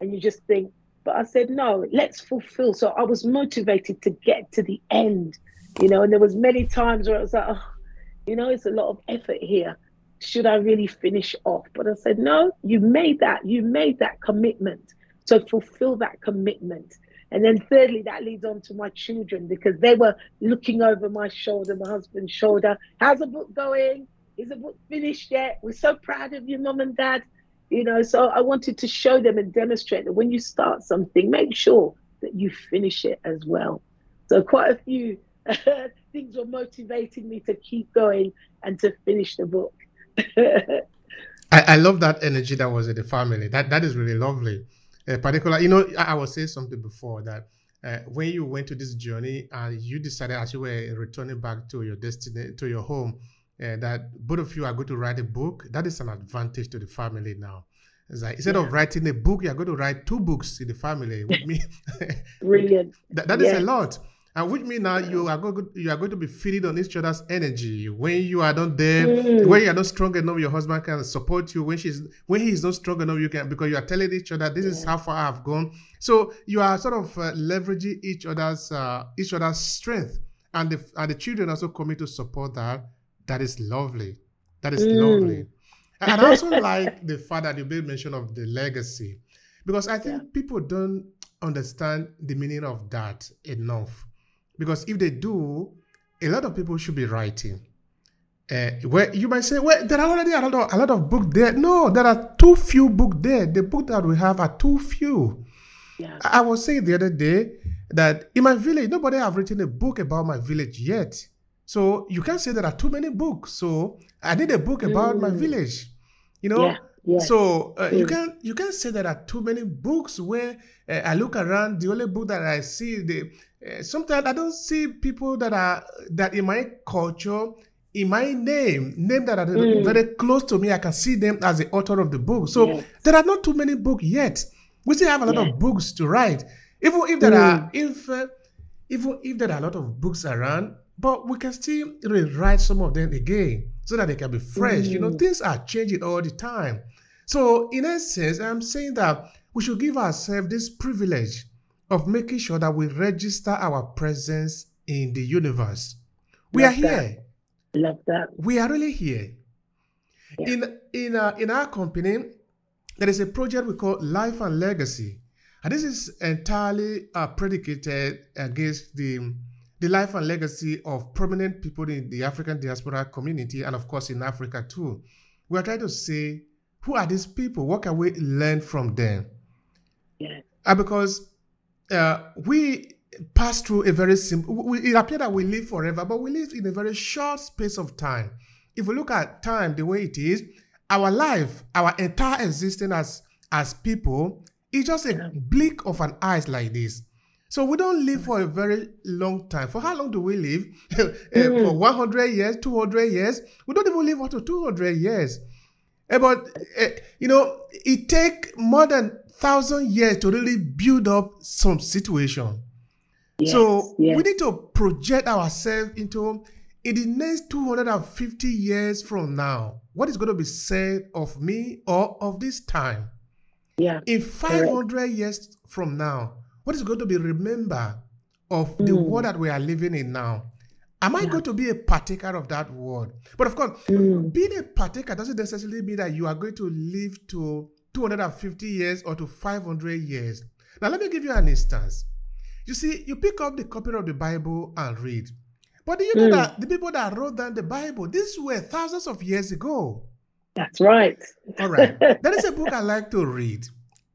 Speaker 1: and you just think, but I said, no, let's fulfill. So I was motivated to get to the end, you know, and there was many times where I was like, oh, you know, it's a lot of effort here should I really finish off? But I said, no, you made that, you made that commitment. So fulfill that commitment. And then thirdly, that leads on to my children because they were looking over my shoulder, my husband's shoulder. How's the book going? Is the book finished yet? We're so proud of you, mom and dad. You know, so I wanted to show them and demonstrate that when you start something, make sure that you finish it as well. So quite a few things were motivating me to keep going and to finish the book.
Speaker 2: I, I love that energy that was in the family. That that is really lovely. Uh, particular, you know, I, I was saying something before that uh, when you went to this journey and you decided as you were returning back to your destiny, to your home, uh, that both of you are going to write a book. That is an advantage to the family now. It's like instead yeah. of writing a book, you're going to write two books in the family with me.
Speaker 1: Brilliant.
Speaker 2: that, that yeah. is a lot. And which means now you are going you are going to be feeding on each other's energy. When you are not there, mm. when you are not strong enough, your husband can support you. When she's when he is not strong enough, you can because you are telling each other this yeah. is how far I've gone. So you are sort of uh, leveraging each other's uh, each other's strength, and the and the children also coming to support that. That is lovely. That is mm. lovely. And I also like the fact that you made mention of the legacy, because I think yeah. people don't understand the meaning of that enough because if they do, a lot of people should be writing. Uh, where you might say, well, there are already a lot, of, a lot of books there. No, there are too few books there. The book that we have are too few. Yeah. I was saying the other day that in my village, nobody have written a book about my village yet. So you can't say there are too many books. So I need a book about mm. my village. You know, yeah. So uh, you can you can say there are too many books where uh, I look around. The only book that I see, the uh, sometimes I don't see people that are that in my culture, in my name, name that are mm. very close to me. I can see them as the author of the book. So yes. there are not too many books yet. We still have a lot yeah. of books to write. Even if there mm. are if uh, even if there are a lot of books around, but we can still rewrite some of them again so that they can be fresh. Mm. You know, mm. things are changing all the time. So, in essence, I'm saying that we should give ourselves this privilege of making sure that we register our presence in the universe. We Love are that. here.
Speaker 1: Love that.
Speaker 2: We are really here. Yeah. In in uh, in our company, there is a project we call Life and Legacy, and this is entirely uh, predicated against the the life and legacy of prominent people in the African diaspora community, and of course in Africa too. We are trying to say who are these people? What can we learn from them? uh, because uh, we pass through a very simple. It appears that we live forever, but we live in a very short space of time. If we look at time the way it is, our life, our entire existence as as people, is just a blink of an eye like this. So we don't live for a very long time. For how long do we live? mm. For 100 years, 200 years? We don't even live up to 200 years. Eh, but, uh, you know, it take more than thousand years to really build up some situation. Yes, so yes. we need to project ourselves into in the next 250 years from now, what is going to be said of me or of this time?
Speaker 1: Yeah.
Speaker 2: In 500 correct. years from now, what is going to be remembered of mm. the world that we are living in now? Am I yeah. going to be a partaker of that world? But of course, mm. being a partaker doesn't necessarily mean that you are going to live to 250 years or to 500 years. Now, let me give you an instance. You see, you pick up the copy of the Bible and read. But do you know mm. that the people that wrote down the Bible, these were thousands of years ago?
Speaker 1: That's right.
Speaker 2: All right. there is a book I like to read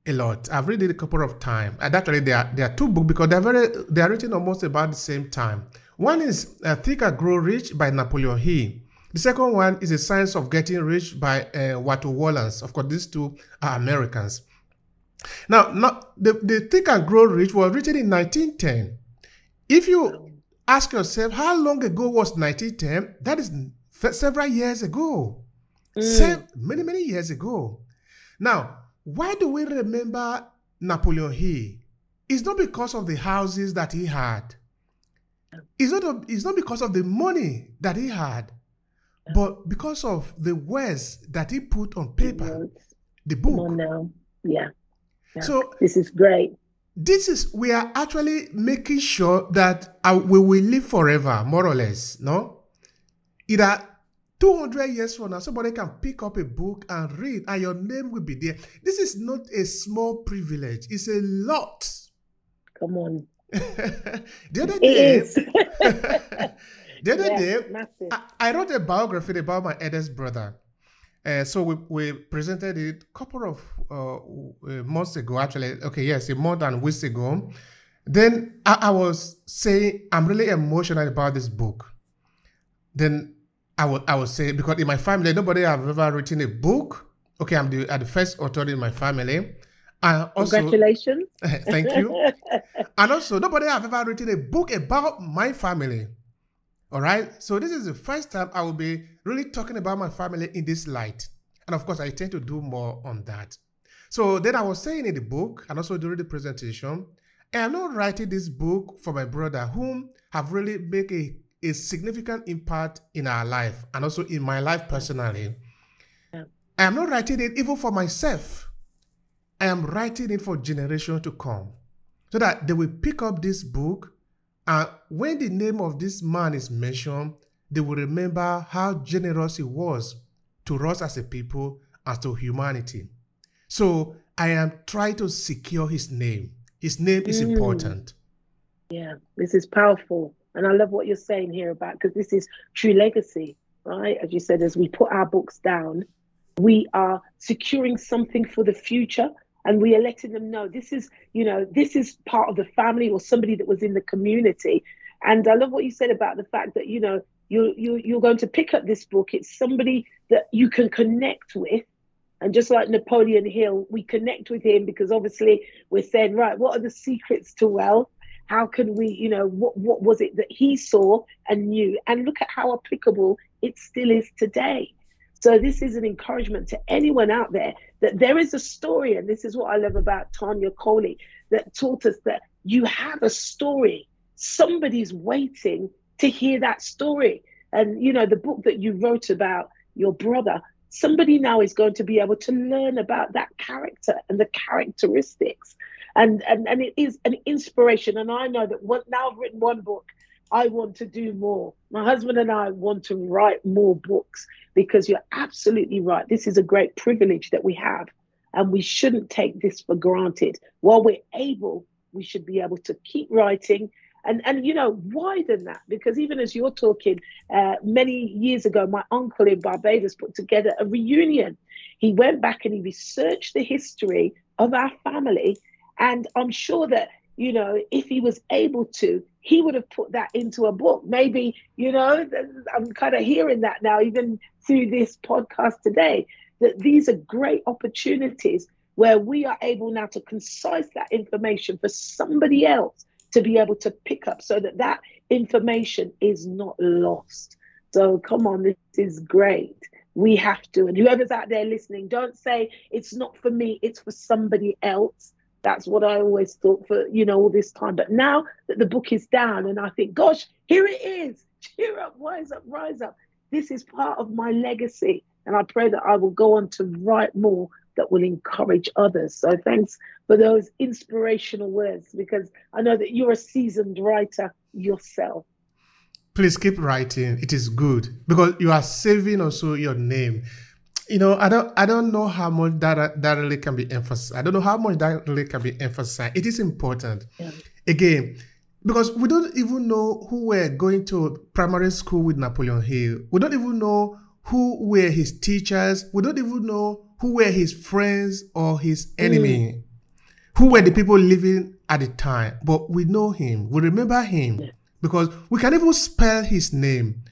Speaker 2: a lot. I've read it a couple of times. And actually, there are, there are two books because they're very they are written almost about the same time. One is uh, Think and Grow Rich by Napoleon Hill. The second one is The Science of Getting Rich by uh, Walter Wallace. Of course, these two are Americans. Now, not, the, the Think and Grow Rich was written in 1910. If you ask yourself, how long ago was 1910? That is several years ago. Mm. many, many years ago. Now, why do we remember Napoleon Hill? It's not because of the houses that he had. It's not, a, it's not because of the money that he had, but because of the words that he put on paper, the book.
Speaker 1: now. Yeah. yeah. So this is great.
Speaker 2: This is we are actually making sure that uh, we will live forever, more or less. No, either 200 years from now, somebody can pick up a book and read, and your name will be there. This is not a small privilege, it's a lot.
Speaker 1: Come on.
Speaker 2: the other day, the other yeah, day, I, I, wrote a biography about my eldest brother. Uh, so we, we presented it a couple of uh, uh, months ago, actually. Okay, yes, a month and weeks ago. Then I, I was saying I'm really emotional about this book. Then I would I would say because in my family nobody have ever written a book. Okay, I'm the, I'm the first author in my family.
Speaker 1: And also, Congratulations.
Speaker 2: thank you. and also, nobody have ever written a book about my family. All right. So this is the first time I will be really talking about my family in this light. And of course, I tend to do more on that. So then I was saying in the book and also during the presentation, I am not writing this book for my brother, whom have really made a a significant impact in our life and also in my life personally. Yeah. I am not writing it even for myself. I am writing it for generations to come so that they will pick up this book and when the name of this man is mentioned, they will remember how generous he was to us as a people and to humanity. So I am trying to secure his name. His name is mm. important.
Speaker 1: Yeah, this is powerful. And I love what you're saying here about because this is true legacy, right? As you said, as we put our books down, we are securing something for the future and we are letting them know this is, you know, this is part of the family or somebody that was in the community. And I love what you said about the fact that, you know, you you you're going to pick up this book. It's somebody that you can connect with. And just like Napoleon Hill, we connect with him because obviously we're saying, right, what are the secrets to wealth? How can we, you know, what, what was it that he saw and knew? And look at how applicable it still is today. So this is an encouragement to anyone out there that there is a story, and this is what I love about Tanya Coley, that taught us that you have a story. Somebody's waiting to hear that story. And you know, the book that you wrote about your brother, somebody now is going to be able to learn about that character and the characteristics and and and it is an inspiration. And I know that one, now I've written one book, I want to do more. My husband and I want to write more books because you're absolutely right. This is a great privilege that we have, and we shouldn't take this for granted. While we're able, we should be able to keep writing. And, and you know, widen that because even as you're talking, uh, many years ago, my uncle in Barbados put together a reunion. He went back and he researched the history of our family And I'm sure that, you know, if he was able to, he would have put that into a book. Maybe, you know, I'm kind of hearing that now, even through this podcast today, that these are great opportunities where we are able now to concise that information for somebody else to be able to pick up so that that information is not lost. So come on, this is great. We have to. And whoever's out there listening, don't say it's not for me, it's for somebody else. That's what I always thought for, you know, all this time. But now that the book is down and I think, gosh, here it is. Cheer up, rise up, rise up. This is part of my legacy. And I pray that I will go on to write more that will encourage others. So thanks for those inspirational words because I know that you're a seasoned writer yourself.
Speaker 2: Please keep writing. It is good because you are saving also your name. You know, I don't I don't know how much that that really can be emphasized. I don't know how much that really can be emphasized. It is important. Yeah. Again, because we don't even know who were going to primary school with Napoleon Hill. We don't even know who were his teachers. We don't even know who were his friends or his enemy, mm. who were the people living at the time. But we know him, we remember him yeah. because we can even spell his name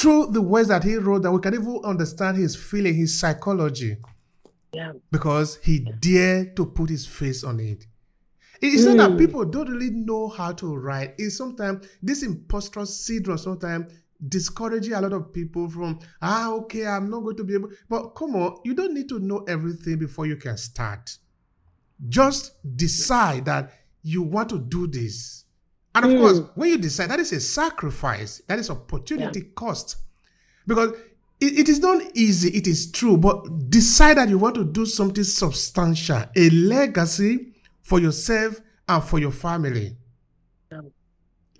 Speaker 2: through the words that he wrote. That we can even understand his feeling, his psychology, yeah. because he dared to put his face on it. It's mm. not that mm. people don't really know how to write. It's sometimes this imposter syndrome. Sometimes discouraging a lot of people from ah okay i'm not going to be able but come on you don't need to know everything before you can start just decide that you want to do this and of mm. course when you decide that is a sacrifice that is opportunity yeah. cost because it, it is not easy it is true but decide that you want to do something substantial a legacy for yourself and for your family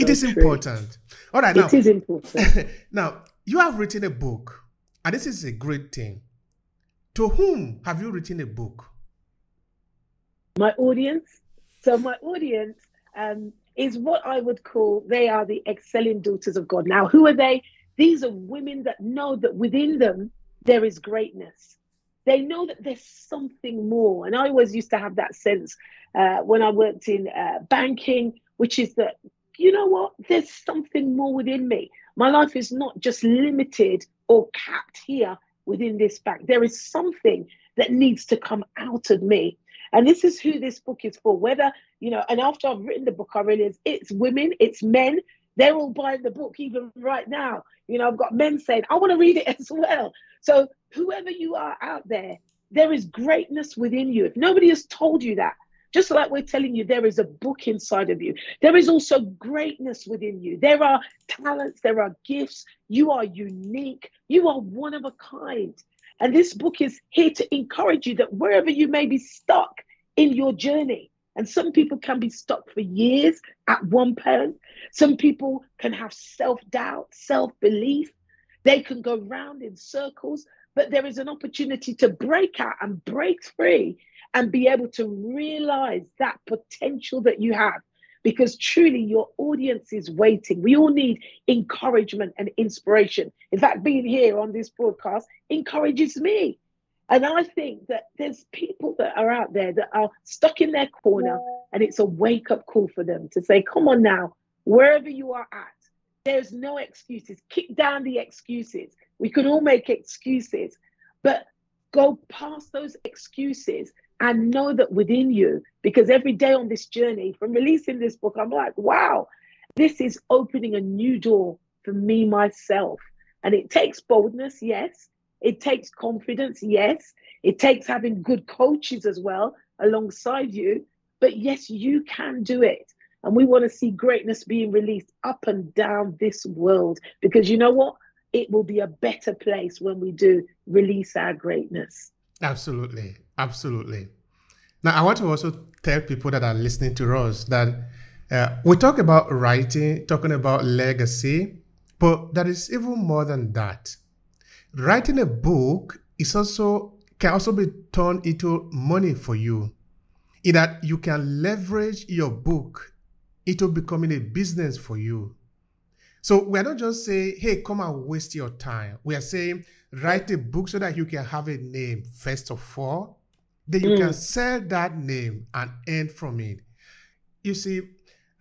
Speaker 2: it is true. important. All right, now.
Speaker 1: It is important.
Speaker 2: now, you have written a book, and this is a great thing. To whom have you written a book?
Speaker 1: My audience. So, my audience um, is what I would call they are the excelling daughters of God. Now, who are they? These are women that know that within them there is greatness. They know that there's something more. And I always used to have that sense uh, when I worked in uh, banking, which is that you know what? There's something more within me. My life is not just limited or capped here within this bank. There is something that needs to come out of me. And this is who this book is for. Whether, you know, and after I've written the book, I realize it's women, it's men. They're all buying the book, even right now. You know, I've got men saying, I want to read it as well. So, whoever you are out there, there is greatness within you. If nobody has told you that, just like we're telling you, there is a book inside of you. There is also greatness within you. There are talents, there are gifts. You are unique. You are one of a kind. And this book is here to encourage you that wherever you may be stuck in your journey, and some people can be stuck for years at one point, some people can have self doubt, self belief. They can go round in circles, but there is an opportunity to break out and break free and be able to realize that potential that you have because truly your audience is waiting. We all need encouragement and inspiration. In fact, being here on this broadcast encourages me. And I think that there's people that are out there that are stuck in their corner, and it's a wake up call for them to say, Come on now, wherever you are at, there's no excuses. Kick down the excuses. We can all make excuses, but go past those excuses and know that within you, because every day on this journey from releasing this book, I'm like, wow, this is opening a new door for me myself. And it takes boldness, yes. It takes confidence, yes. It takes having good coaches as well alongside you. But yes, you can do it. And we want to see greatness being released up and down this world because you know what? It will be a better place when we do release our greatness.
Speaker 2: Absolutely. Absolutely. Now, I want to also tell people that are listening to us that uh, we talk about writing, talking about legacy, but there is even more than that. Writing a book is also can also be turned into money for you, in that you can leverage your book into becoming a business for you. So we're not just saying, hey, come and waste your time. We are saying, write a book so that you can have a name, first of all. then you can mm. sell that name and earn from it. You see,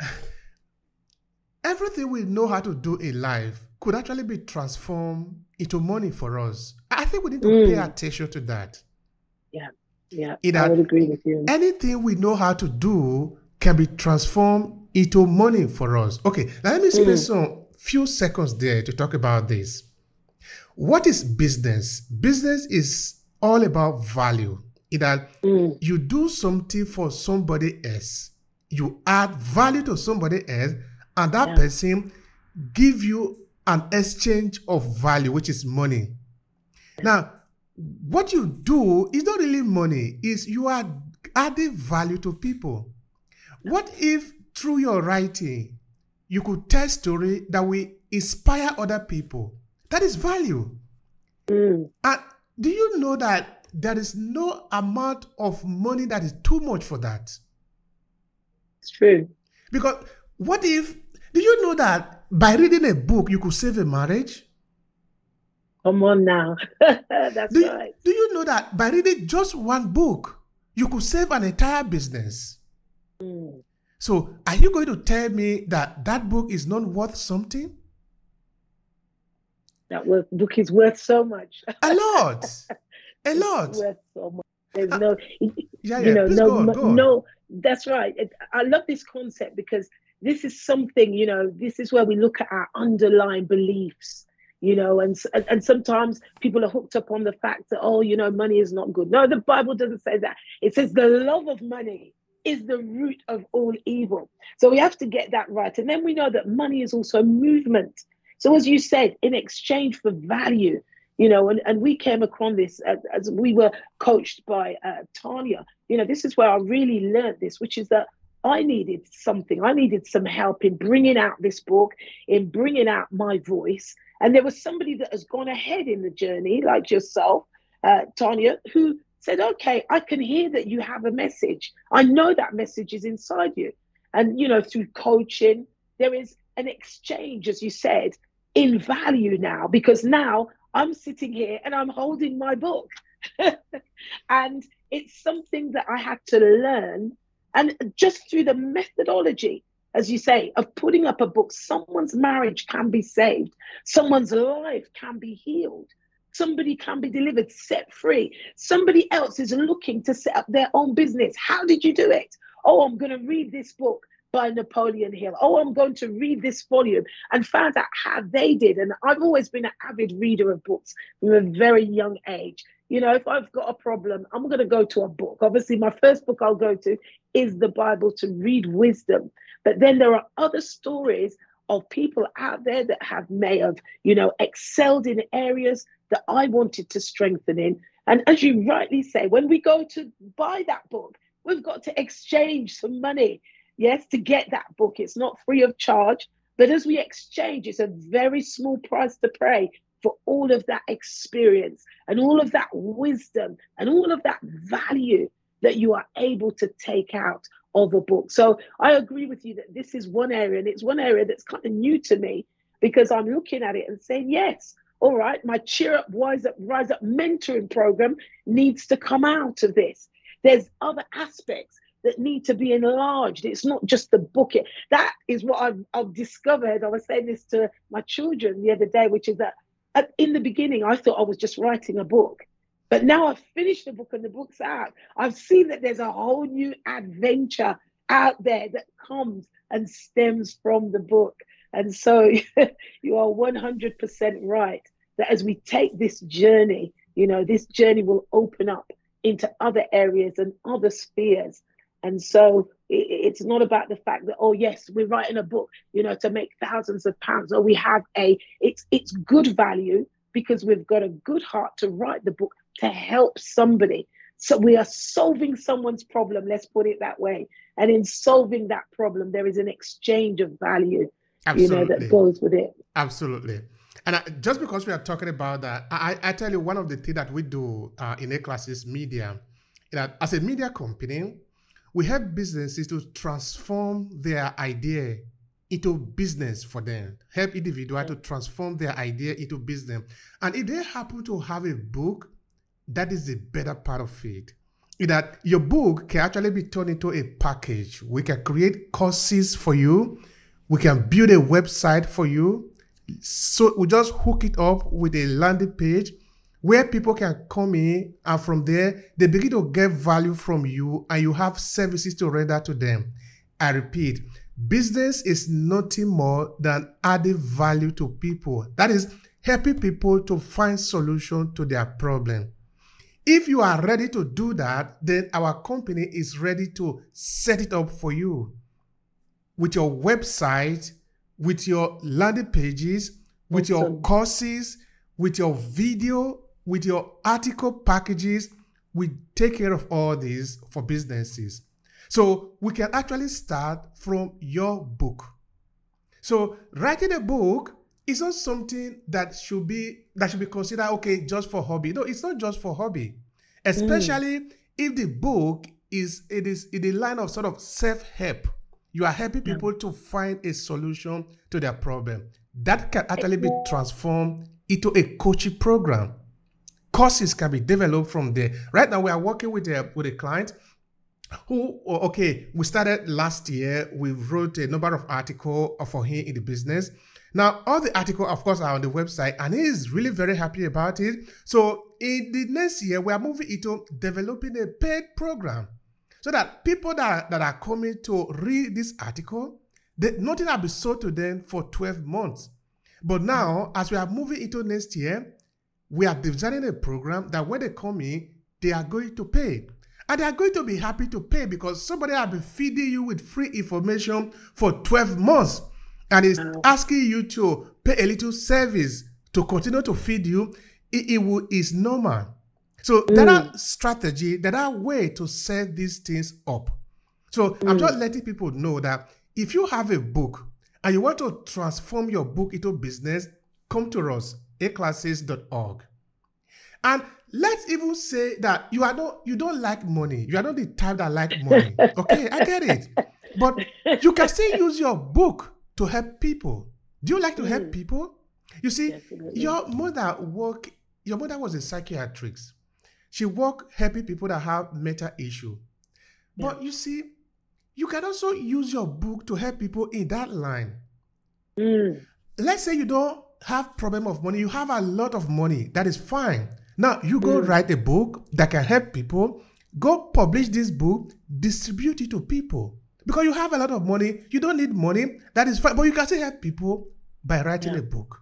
Speaker 2: everything we know how to do in life could actually be transformed into money for us. I think we need to pay hmm. attention to that.
Speaker 1: Yeah, yeah, I would agree with you.
Speaker 2: Anything we know how to do can be transformed into money for us. Okay, now let me spend hmm. some few seconds there to talk about this. What is business? Business is all about value. In that hmm. you do something for somebody else, you add value to somebody else, and that person give you an exchange of value, which is money. Now, what you do is not really money, is you are adding value to people. What if through your writing you could tell story that will inspire other people? That is value.
Speaker 1: Mm,
Speaker 2: And do you know that there is no amount of money that is too much for that?
Speaker 1: it's true.
Speaker 2: Because what if do you know that by reading a book you could save a marriage?
Speaker 1: Come on now. That's
Speaker 2: Do you,
Speaker 1: right.
Speaker 2: do you know that by reading just one book you could save an entire business?
Speaker 1: Mm,
Speaker 2: So, are you going to tell me that that book is not worth something?
Speaker 1: that book is worth so much.
Speaker 2: A lot. A lot.
Speaker 1: It's worth so much. There's no,
Speaker 2: Yeah,
Speaker 1: you know,
Speaker 2: Please
Speaker 1: no,
Speaker 2: go on, go on.
Speaker 1: no. That's right. I love this concept because this is something. You know, this is where we look at our underlying beliefs. You know, and and, and sometimes people are hooked up on the fact that oh, you know, money is not good. No, the Bible doesn't say that. It says the love of money is the root of all evil. So we have to get that right. And then we know that money is also a movement. So as you said, in exchange for value, you know, and, and we came across this as, as we were coached by uh, Tanya. You know, this is where I really learned this, which is that I needed something. I needed some help in bringing out this book, in bringing out my voice. And there was somebody that has gone ahead in the journey, like yourself, uh, Tanya, who said, okay, I can hear that you have a message. I know that message is inside you. And, you know, through coaching, there is an exchange, as you said, in value now, because now I'm sitting here and I'm holding my book. and it's something that I had to learn. And just through the methodology, as you say, of putting up a book, someone's marriage can be saved, someone's life can be healed. Somebody can be delivered, set free. Somebody else is looking to set up their own business. How did you do it? Oh, I'm going to read this book by Napoleon Hill. Oh, I'm going to read this volume and found out how they did. And I've always been an avid reader of books from a very young age. You know, if I've got a problem, I'm going to go to a book. Obviously, my first book I'll go to is the Bible to read wisdom. But then there are other stories of people out there that have may have, you know, excelled in areas that I wanted to strengthen in. And as you rightly say, when we go to buy that book, we've got to exchange some money yes, to get that book. It's not free of charge, but as we exchange, it's a very small price to pay for all of that experience and all of that wisdom and all of that value that you are able to take out of a book. So I agree with you that this is one area, and it's one area that's kind of new to me because I'm looking at it and saying, yes, all right, my Cheer Up, Wise Up, Rise Up mentoring program needs to come out of this. There's other aspects that need to be enlarged. It's not just the book. It, that is what I've, I've discovered. I was saying this to my children the other day, which is that at, in the beginning, I thought I was just writing a book. But now I've finished the book and the book's out. I've seen that there's a whole new adventure out there that comes and stems from the book. And so you are 100% right that as we take this journey, you know, this journey will open up into other areas and other spheres. And so it's not about the fact that, oh, yes, we're writing a book, you know, to make thousands of pounds, or we have a, it's, it's good value because we've got a good heart to write the book to help somebody. So we are solving someone's problem, let's put it that way. And in solving that problem, there is an exchange of value, you know,
Speaker 2: Absolutely.
Speaker 1: that goes with it.
Speaker 2: Absolutely. And I, just because we are talking about that, I, I tell you one of the things that we do uh, in A classes media, that as a media company, we help businesses to transform their idea into business for them. Help individual to transform their idea into business. And if they happen to have a book, that is the better part of it. that your book can actually be turned into a package. We can create courses for you. We can build a website for you. So we just hook it up with a landing page where people can come in and from there they begin to get value from you and you have services to render to them. I repeat, business is nothing more than adding value to people. That is helping people to find solution to their problem. If you are ready to do that, then our company is ready to set it up for you with your website, with your landing pages, with awesome. your courses, with your video, with your article packages. We take care of all these for businesses. So we can actually start from your book. So writing a book is not something that should be that should be considered okay just for hobby. No, it's not just for hobby. Especially mm. if the book is it is in the line of sort of self-help. You are helping people yeah. to find a solution to their problem. That can actually be transformed into a coaching program. Courses can be developed from there. Right now, we are working with a with a client who okay we started last year. We wrote a number of articles for him in the business. Now all the articles of course are on the website and he is really very happy about it. So in the next year we are moving into developing a paid program so that people that, that are coming to read this article they, nothing will be sold to them for 12 months. But now as we are moving into next year we are designing a program that when they come in they are going to pay and they are going to be happy to pay because somebody has been feeding you with free information for 12 months and is asking you to pay a little service to continue to feed you. It, it will, is normal. So mm. there are strategy, there are way to set these things up. So mm. I'm just letting people know that if you have a book and you want to transform your book into business, come to us, aclasses.org. And let's even say that you are not you don't like money you are not the type that like money okay i get it but you can still use your book to help people do you like to help mm. people you see Definitely. your mother work your mother was a psychiatrist she worked helping people that have mental issue but yeah. you see you can also use your book to help people in that line mm. let's say you don't have problem of money you have a lot of money that is fine now you go mm. write a book that can help people. Go publish this book, distribute it to people. Because you have a lot of money, you don't need money. That is fine, but you can still help people by writing yeah. a book.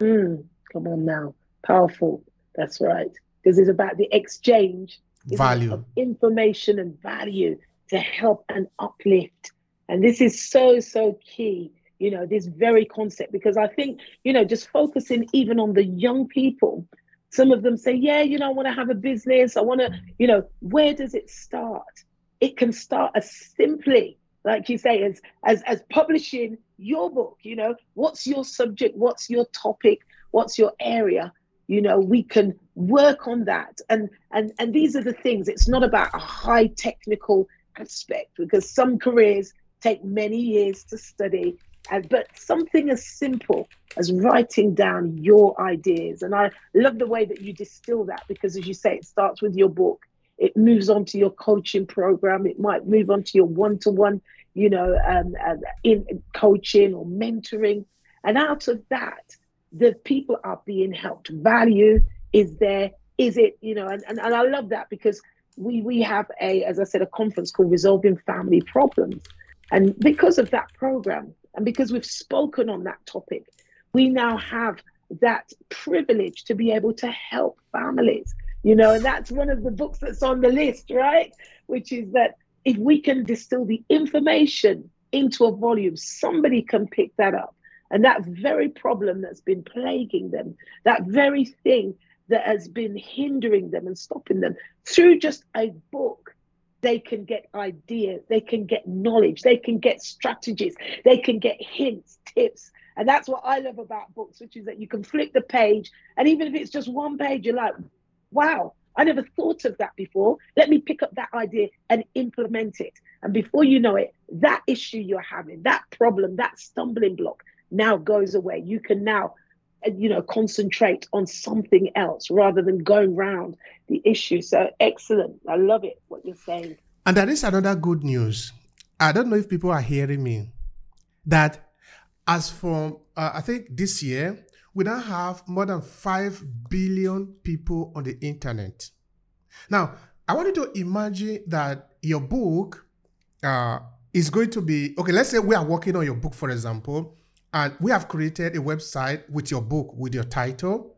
Speaker 1: Mm. Come on now, powerful. That's right. Because it's about the exchange
Speaker 2: value
Speaker 1: of information and value to help and uplift. And this is so so key you know this very concept because i think you know just focusing even on the young people some of them say, yeah, you know, I want to have a business. I want to, you know, where does it start? It can start as simply, like you say, as as as publishing your book, you know, what's your subject, what's your topic, what's your area? You know, we can work on that. And and and these are the things. It's not about a high technical aspect because some careers take many years to study and, but something as simple as writing down your ideas. And I love the way that you distill that because, as you say, it starts with your book, it moves on to your coaching program, it might move on to your one to one, you know, um, uh, in coaching or mentoring. And out of that, the people are being helped. Value is there. Is it, you know, and, and, and I love that because we we have a, as I said, a conference called Resolving Family Problems. And because of that program, and because we've spoken on that topic, we now have that privilege to be able to help families. You know, and that's one of the books that's on the list, right? Which is that if we can distill the information into a volume, somebody can pick that up. And that very problem that's been plaguing them, that very thing that has been hindering them and stopping them through just a book they can get ideas, they can get knowledge, they can get strategies, they can get hints, tips. And that's what I love about books, which is that you can flip the page, and even if it's just one page, you're like, wow, I never thought of that before. Let me pick up that idea and implement it. And before you know it, that issue you're having, that problem, that stumbling block now goes away. You can now you know, concentrate on something else rather than going round the issue. So excellent. I love it, what you're saying.
Speaker 2: And there is another good news. I don't know if people are hearing me. That as from, uh, I think this year, we now have more than 5 billion people on the internet. Now, I want you to imagine that your book uh, is going to be okay. Let's say we are working on your book, for example, and we have created a website with your book, with your title,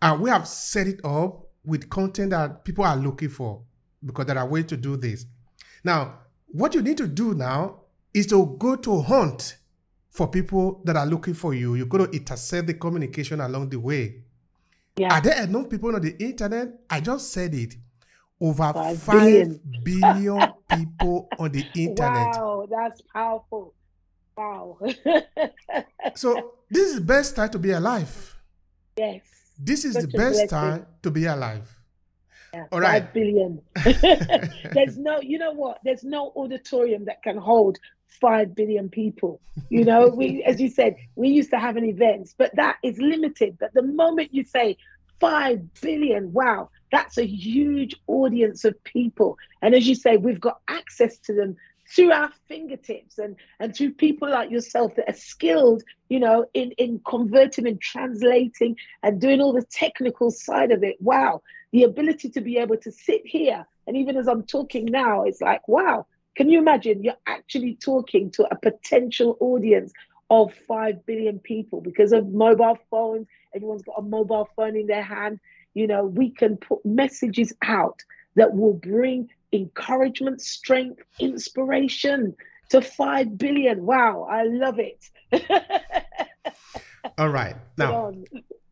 Speaker 2: and we have set it up with content that people are looking for because there are ways to do this. Now, what you need to do now is to go to hunt for people that are looking for you. You're going to intercept the communication along the way. Yeah. Are there enough people on the internet? I just said it. Over five, 5 billion, billion people on the internet.
Speaker 1: Wow, that's powerful. Wow.
Speaker 2: so this is the best time to be alive.
Speaker 1: Yes.
Speaker 2: This is Such the best time to be alive.
Speaker 1: Yeah, All right. Five billion. There's no, you know what? There's no auditorium that can hold five billion people. You know, we, as you said, we used to have an event, but that is limited. But the moment you say five billion, wow, that's a huge audience of people. And as you say, we've got access to them through our fingertips and and through people like yourself that are skilled you know in in converting and translating and doing all the technical side of it. Wow. The ability to be able to sit here. And even as i'm talking now it's like wow. Can you imagine? You're actually talking to a potential audience of 5 billion people because of mobile phones. Everyone's got a mobile phone in their hand. You know we can put messages out that will bring encouragement, strength, inspiration to 5 billion. Wow, I love it.
Speaker 2: All right. Now,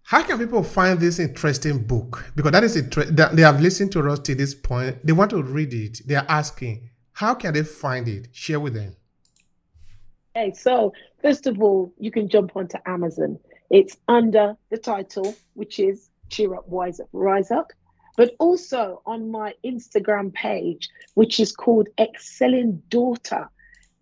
Speaker 2: how can people find this interesting book? Because that is that they have listened to us to this point. They want to read it. They are asking, how can they find it? Share with them.
Speaker 1: Okay, so first of all, you can jump onto Amazon. It's under the title, which is Cheer Up, Wise Up, Rise Up but also on my Instagram page, which is called Excelling Daughter.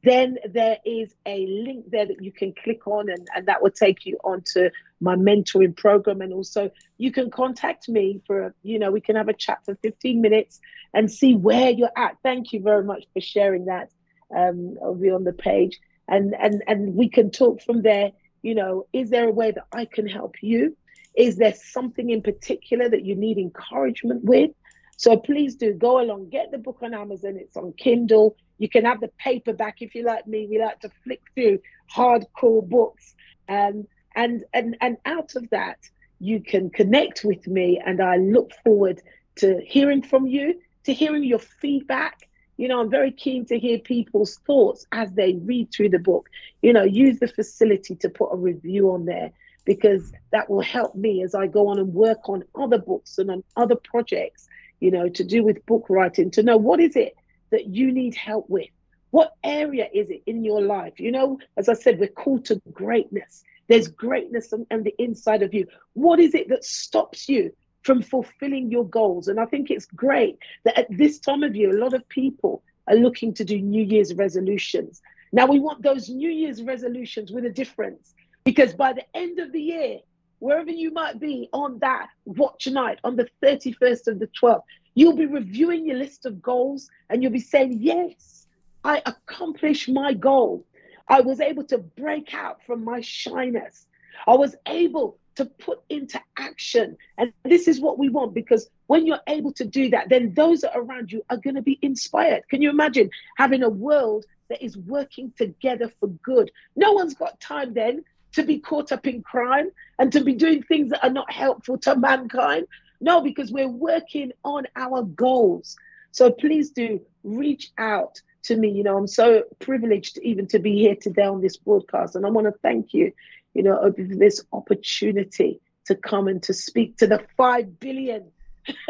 Speaker 1: Then there is a link there that you can click on, and, and that will take you onto my mentoring program. And also, you can contact me for, you know, we can have a chat for 15 minutes and see where you're at. Thank you very much for sharing that. Um, I'll be on the page, and and and we can talk from there. You know, is there a way that I can help you? Is there something in particular that you need encouragement with? So please do go along, get the book on Amazon. It's on Kindle. You can have the paperback if you like me. We like to flick through hardcore books. Um, and and and out of that, you can connect with me, and I look forward to hearing from you, to hearing your feedback. You know, I'm very keen to hear people's thoughts as they read through the book. You know, use the facility to put a review on there because that will help me as I go on and work on other books and on other projects, you know, to do with book writing, to know what is it that you need help with? What area is it in your life? You know, as I said, we're called to greatness. There's greatness on, on the inside of you. What is it that stops you from fulfilling your goals? And I think it's great that at this time of year, a lot of people are looking to do New Year's resolutions. Now, we want those New Year's resolutions with a difference because by the end of the year, wherever you might be on that watch night, on the 31st of the 12th, you'll be reviewing your list of goals and you'll be saying, Yes, I accomplished my goal. I was able to break out from my shyness. I was able to put into action. And this is what we want because when you're able to do that, then those around you are going to be inspired. Can you imagine having a world that is working together for good? No one's got time then to be caught up in crime and to be doing things that are not helpful to mankind. No, because we're working on our goals. So please do reach out to me. You know, I'm so privileged even to be here today on this broadcast. And I want to thank you, you know, for this opportunity to come and to speak to the five billion.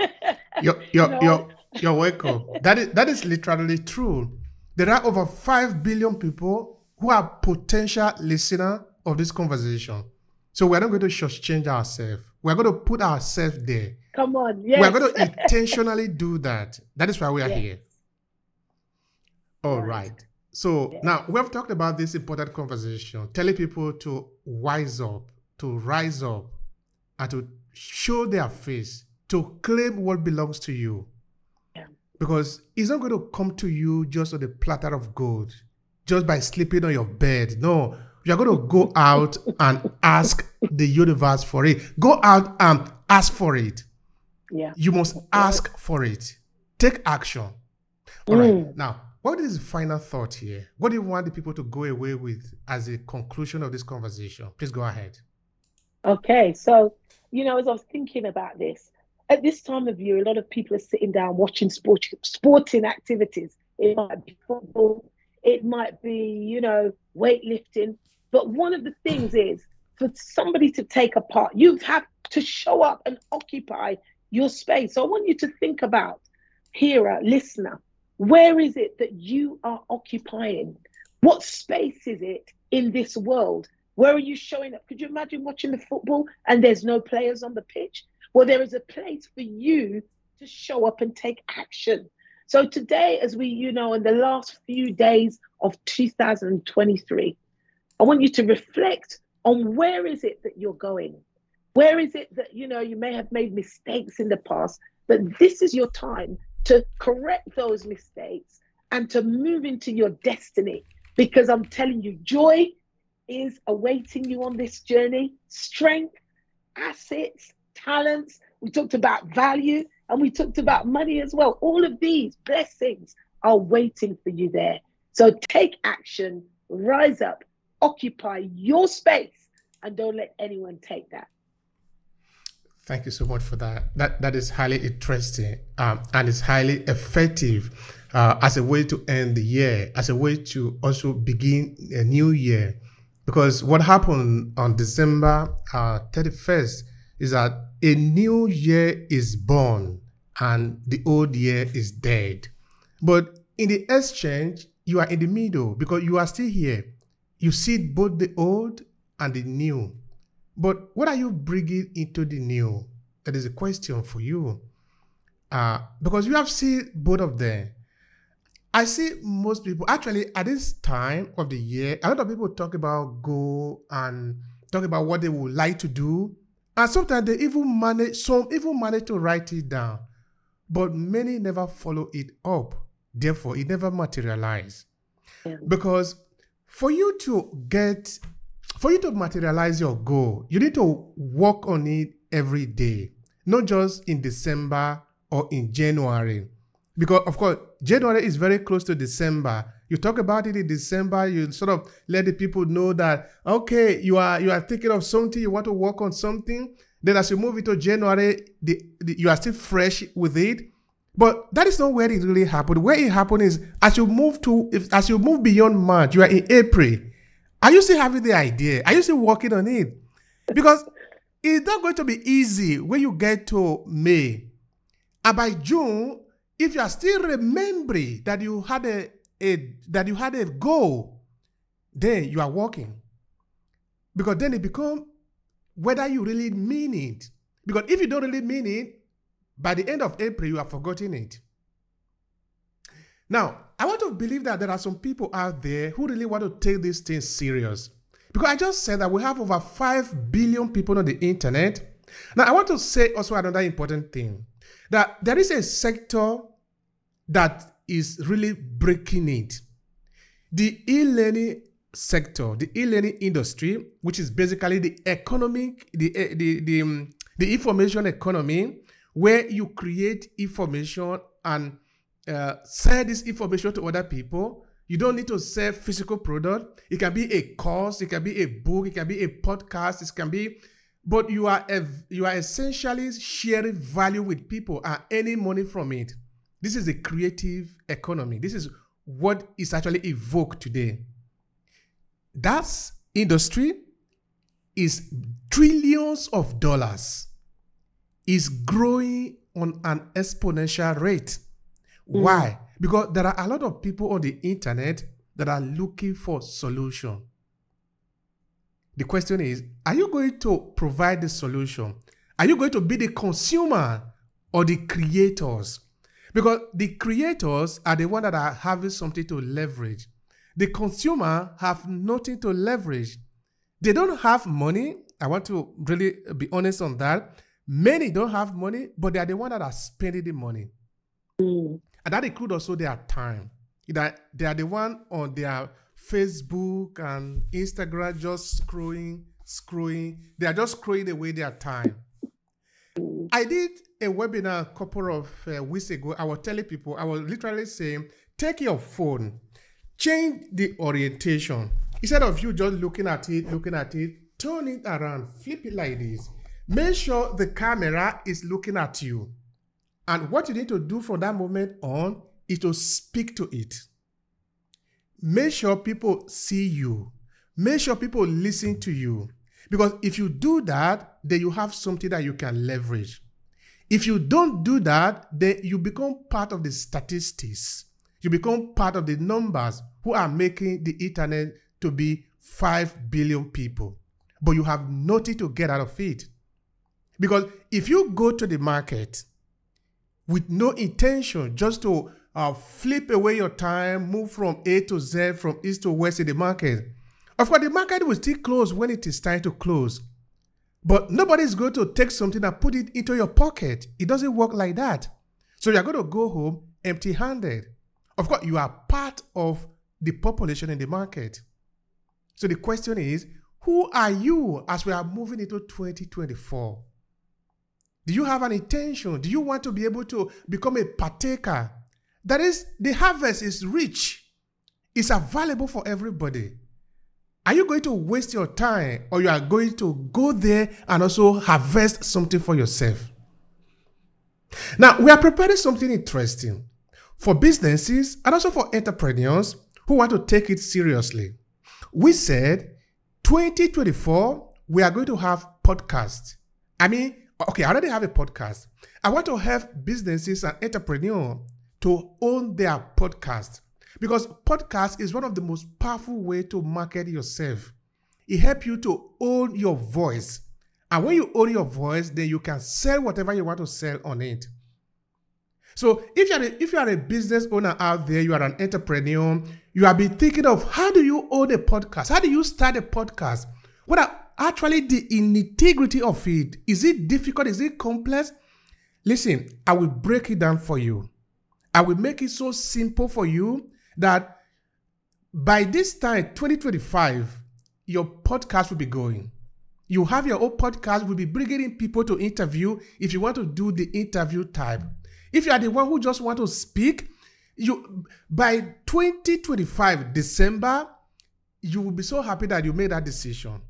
Speaker 2: you're, you're, you know? you're, you're welcome. that is that is literally true. There are over five billion people who are potential listener of this conversation. So we're not going to shortchange ourselves. We're going to put ourselves there.
Speaker 1: Come on. Yes.
Speaker 2: We're going to intentionally do that. That is why we are yes. here. All right. right. So yes. now we have talked about this important conversation, telling people to wise up, to rise up, and to show their face, to claim what belongs to you.
Speaker 1: Yeah.
Speaker 2: Because it's not going to come to you just on a platter of gold, just by sleeping on your bed. No, you're going to go out and ask the universe for it. Go out and ask for it.
Speaker 1: Yeah.
Speaker 2: You must ask for it. Take action. All
Speaker 1: Mm.
Speaker 2: right. Now, what is the final thought here? What do you want the people to go away with as a conclusion of this conversation? Please go ahead.
Speaker 1: Okay, so you know, as I was thinking about this, at this time of year, a lot of people are sitting down watching sport, sporting activities. It might be football, it might be, you know, weightlifting. But one of the things is for somebody to take a part, you have to show up and occupy your space. So I want you to think about, hearer, listener, where is it that you are occupying? What space is it in this world? Where are you showing up? Could you imagine watching the football and there's no players on the pitch? Well, there is a place for you to show up and take action. So today, as we, you know, in the last few days of 2023, I want you to reflect on where is it that you're going? Where is it that, you know, you may have made mistakes in the past, but this is your time to correct those mistakes and to move into your destiny. Because I'm telling you, joy is awaiting you on this journey. Strength, assets, talents. We talked about value and we talked about money as well. All of these blessings are waiting for you there. So take action, rise up, occupy your space, and don't let anyone take that.
Speaker 2: Thank you so much for that. That that is highly interesting um, and it's highly effective uh, as a way to end the year, as a way to also begin a new year. Because what happened on December uh, 31st is that a new year is born and the old year is dead. But in the exchange, you are in the middle because you are still here. You see both the old and the new. But what are you bringing into the new? That is a question for you. Uh, because you have seen both of them. I see most people, actually, at this time of the year, a lot of people talk about goal and talk about what they would like to do. And sometimes they even manage, some even manage to write it down. But many never follow it up. Therefore, it never materializes.
Speaker 1: Yeah.
Speaker 2: Because for you to get for you to materialize your goal, you need to work on it every day, not just in December or in January. Because, of course, January is very close to December. You talk about it in December, you sort of let the people know that, okay, you are you are thinking of something, you want to work on something. Then as you move into January, the, the, you are still fresh with it. But that is not where it really happened. Where it happened is as you move to, if, as you move beyond March, you are in April. Are you still having the idea? Are you still working on it? Because it's not going to be easy when you get to May. And by June, if you are still remembering that you had a, a that you had a goal, then you are working. Because then it becomes whether you really mean it. Because if you don't really mean it, by the end of April, you have forgotten it. Now, I want to believe that there are some people out there who really want to take these things serious. Because I just said that we have over 5 billion people on the internet. Now, I want to say also another important thing that there is a sector that is really breaking it. The e learning sector, the e learning industry, which is basically the economic, the, eh, the, the, um, the information economy, where you create information and uh, sell this information to other people. You don't need to sell physical product. It can be a course, it can be a book, it can be a podcast, it can be, but you are you are essentially sharing value with people and earning money from it. This is a creative economy. This is what is actually evoked today. That industry is trillions of dollars is growing on an exponential rate. Hmm. Why? Because there are a lot of people on the internet that are looking for solution. The question is, are you going to provide the solution? Are you going to be the consumer or the creators? Because the creators are the one that are having something to leverage. The consumer have nothing to leverage. They don't have money I want to really be honest on that. Many don't have money, but they are the one that are spending the money. Mm. And that includes also their time. That they are the one on their Facebook and Instagram just scrolling, scrolling. They are just scrolling away their time. I did a webinar a couple of uh, weeks ago. I was telling people, I was literally saying, take your phone, change the orientation. Instead of you just looking at it, looking at it, turn it around, flip it like this. Make sure the camera is looking at you. And what you need to do from that moment on is to speak to it. Make sure people see you. Make sure people listen to you. Because if you do that, then you have something that you can leverage. If you don't do that, then you become part of the statistics. You become part of the numbers who are making the internet to be 5 billion people. But you have nothing to get out of it. Because if you go to the market with no intention just to uh, flip away your time, move from A to Z, from east to west in the market, of course, the market will still close when it is time to close. But nobody is going to take something and put it into your pocket. It doesn't work like that. So you're going to go home empty handed. Of course, you are part of the population in the market. So the question is who are you as we are moving into 2024? Do you have an intention? Do you want to be able to become a partaker? That is, the harvest is rich, it's available for everybody. Are you going to waste your time or you are going to go there and also harvest something for yourself? Now, we are preparing something interesting for businesses and also for entrepreneurs who want to take it seriously. We said 2024, we are going to have podcasts. I mean, okay, I already have a podcast. I want to have businesses and entrepreneurs to own their podcast because podcast is one of the most powerful way to market yourself. It helps you to own your voice. And when you own your voice, then you can sell whatever you want to sell on it. So if you're a, if you are a business owner out there, you are an entrepreneur, you have been thinking of how do you own a podcast? How do you start a podcast? What are actually the integrity of it? Is it difficult? Is it complex? Listen, I will break it down for you. I will make it so simple for you that by this time, 2025, your podcast will be going. You have your own podcast, we'll be bringing in people to interview if you want to do the interview type. If you are the one who just want to speak, you by 2025 December, you will be so happy that you made that decision.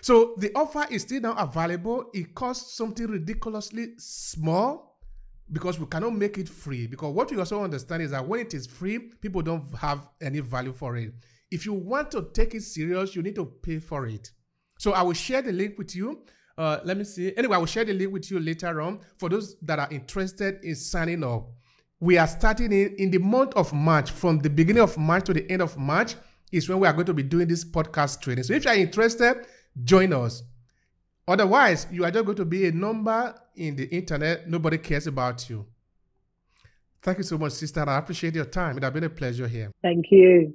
Speaker 2: So the offer is still now available. It costs something ridiculously small because we cannot make it free. Because what we also understand is that when it is free, people don't have any value for it. If you want to take it serious, you need to pay for it. So I will share the link with you. Uh, let me see. Anyway, I will share the link with you later on for those that are interested in signing up. We are starting in, in the month of March, from the beginning of March to the end of March, is when we are going to be doing this podcast training. So if you are interested, join us. Otherwise, you are just going to be a number in the internet. Nobody cares about you. Thank you so much, sister. I appreciate your time. It has been a pleasure here.
Speaker 1: Thank you.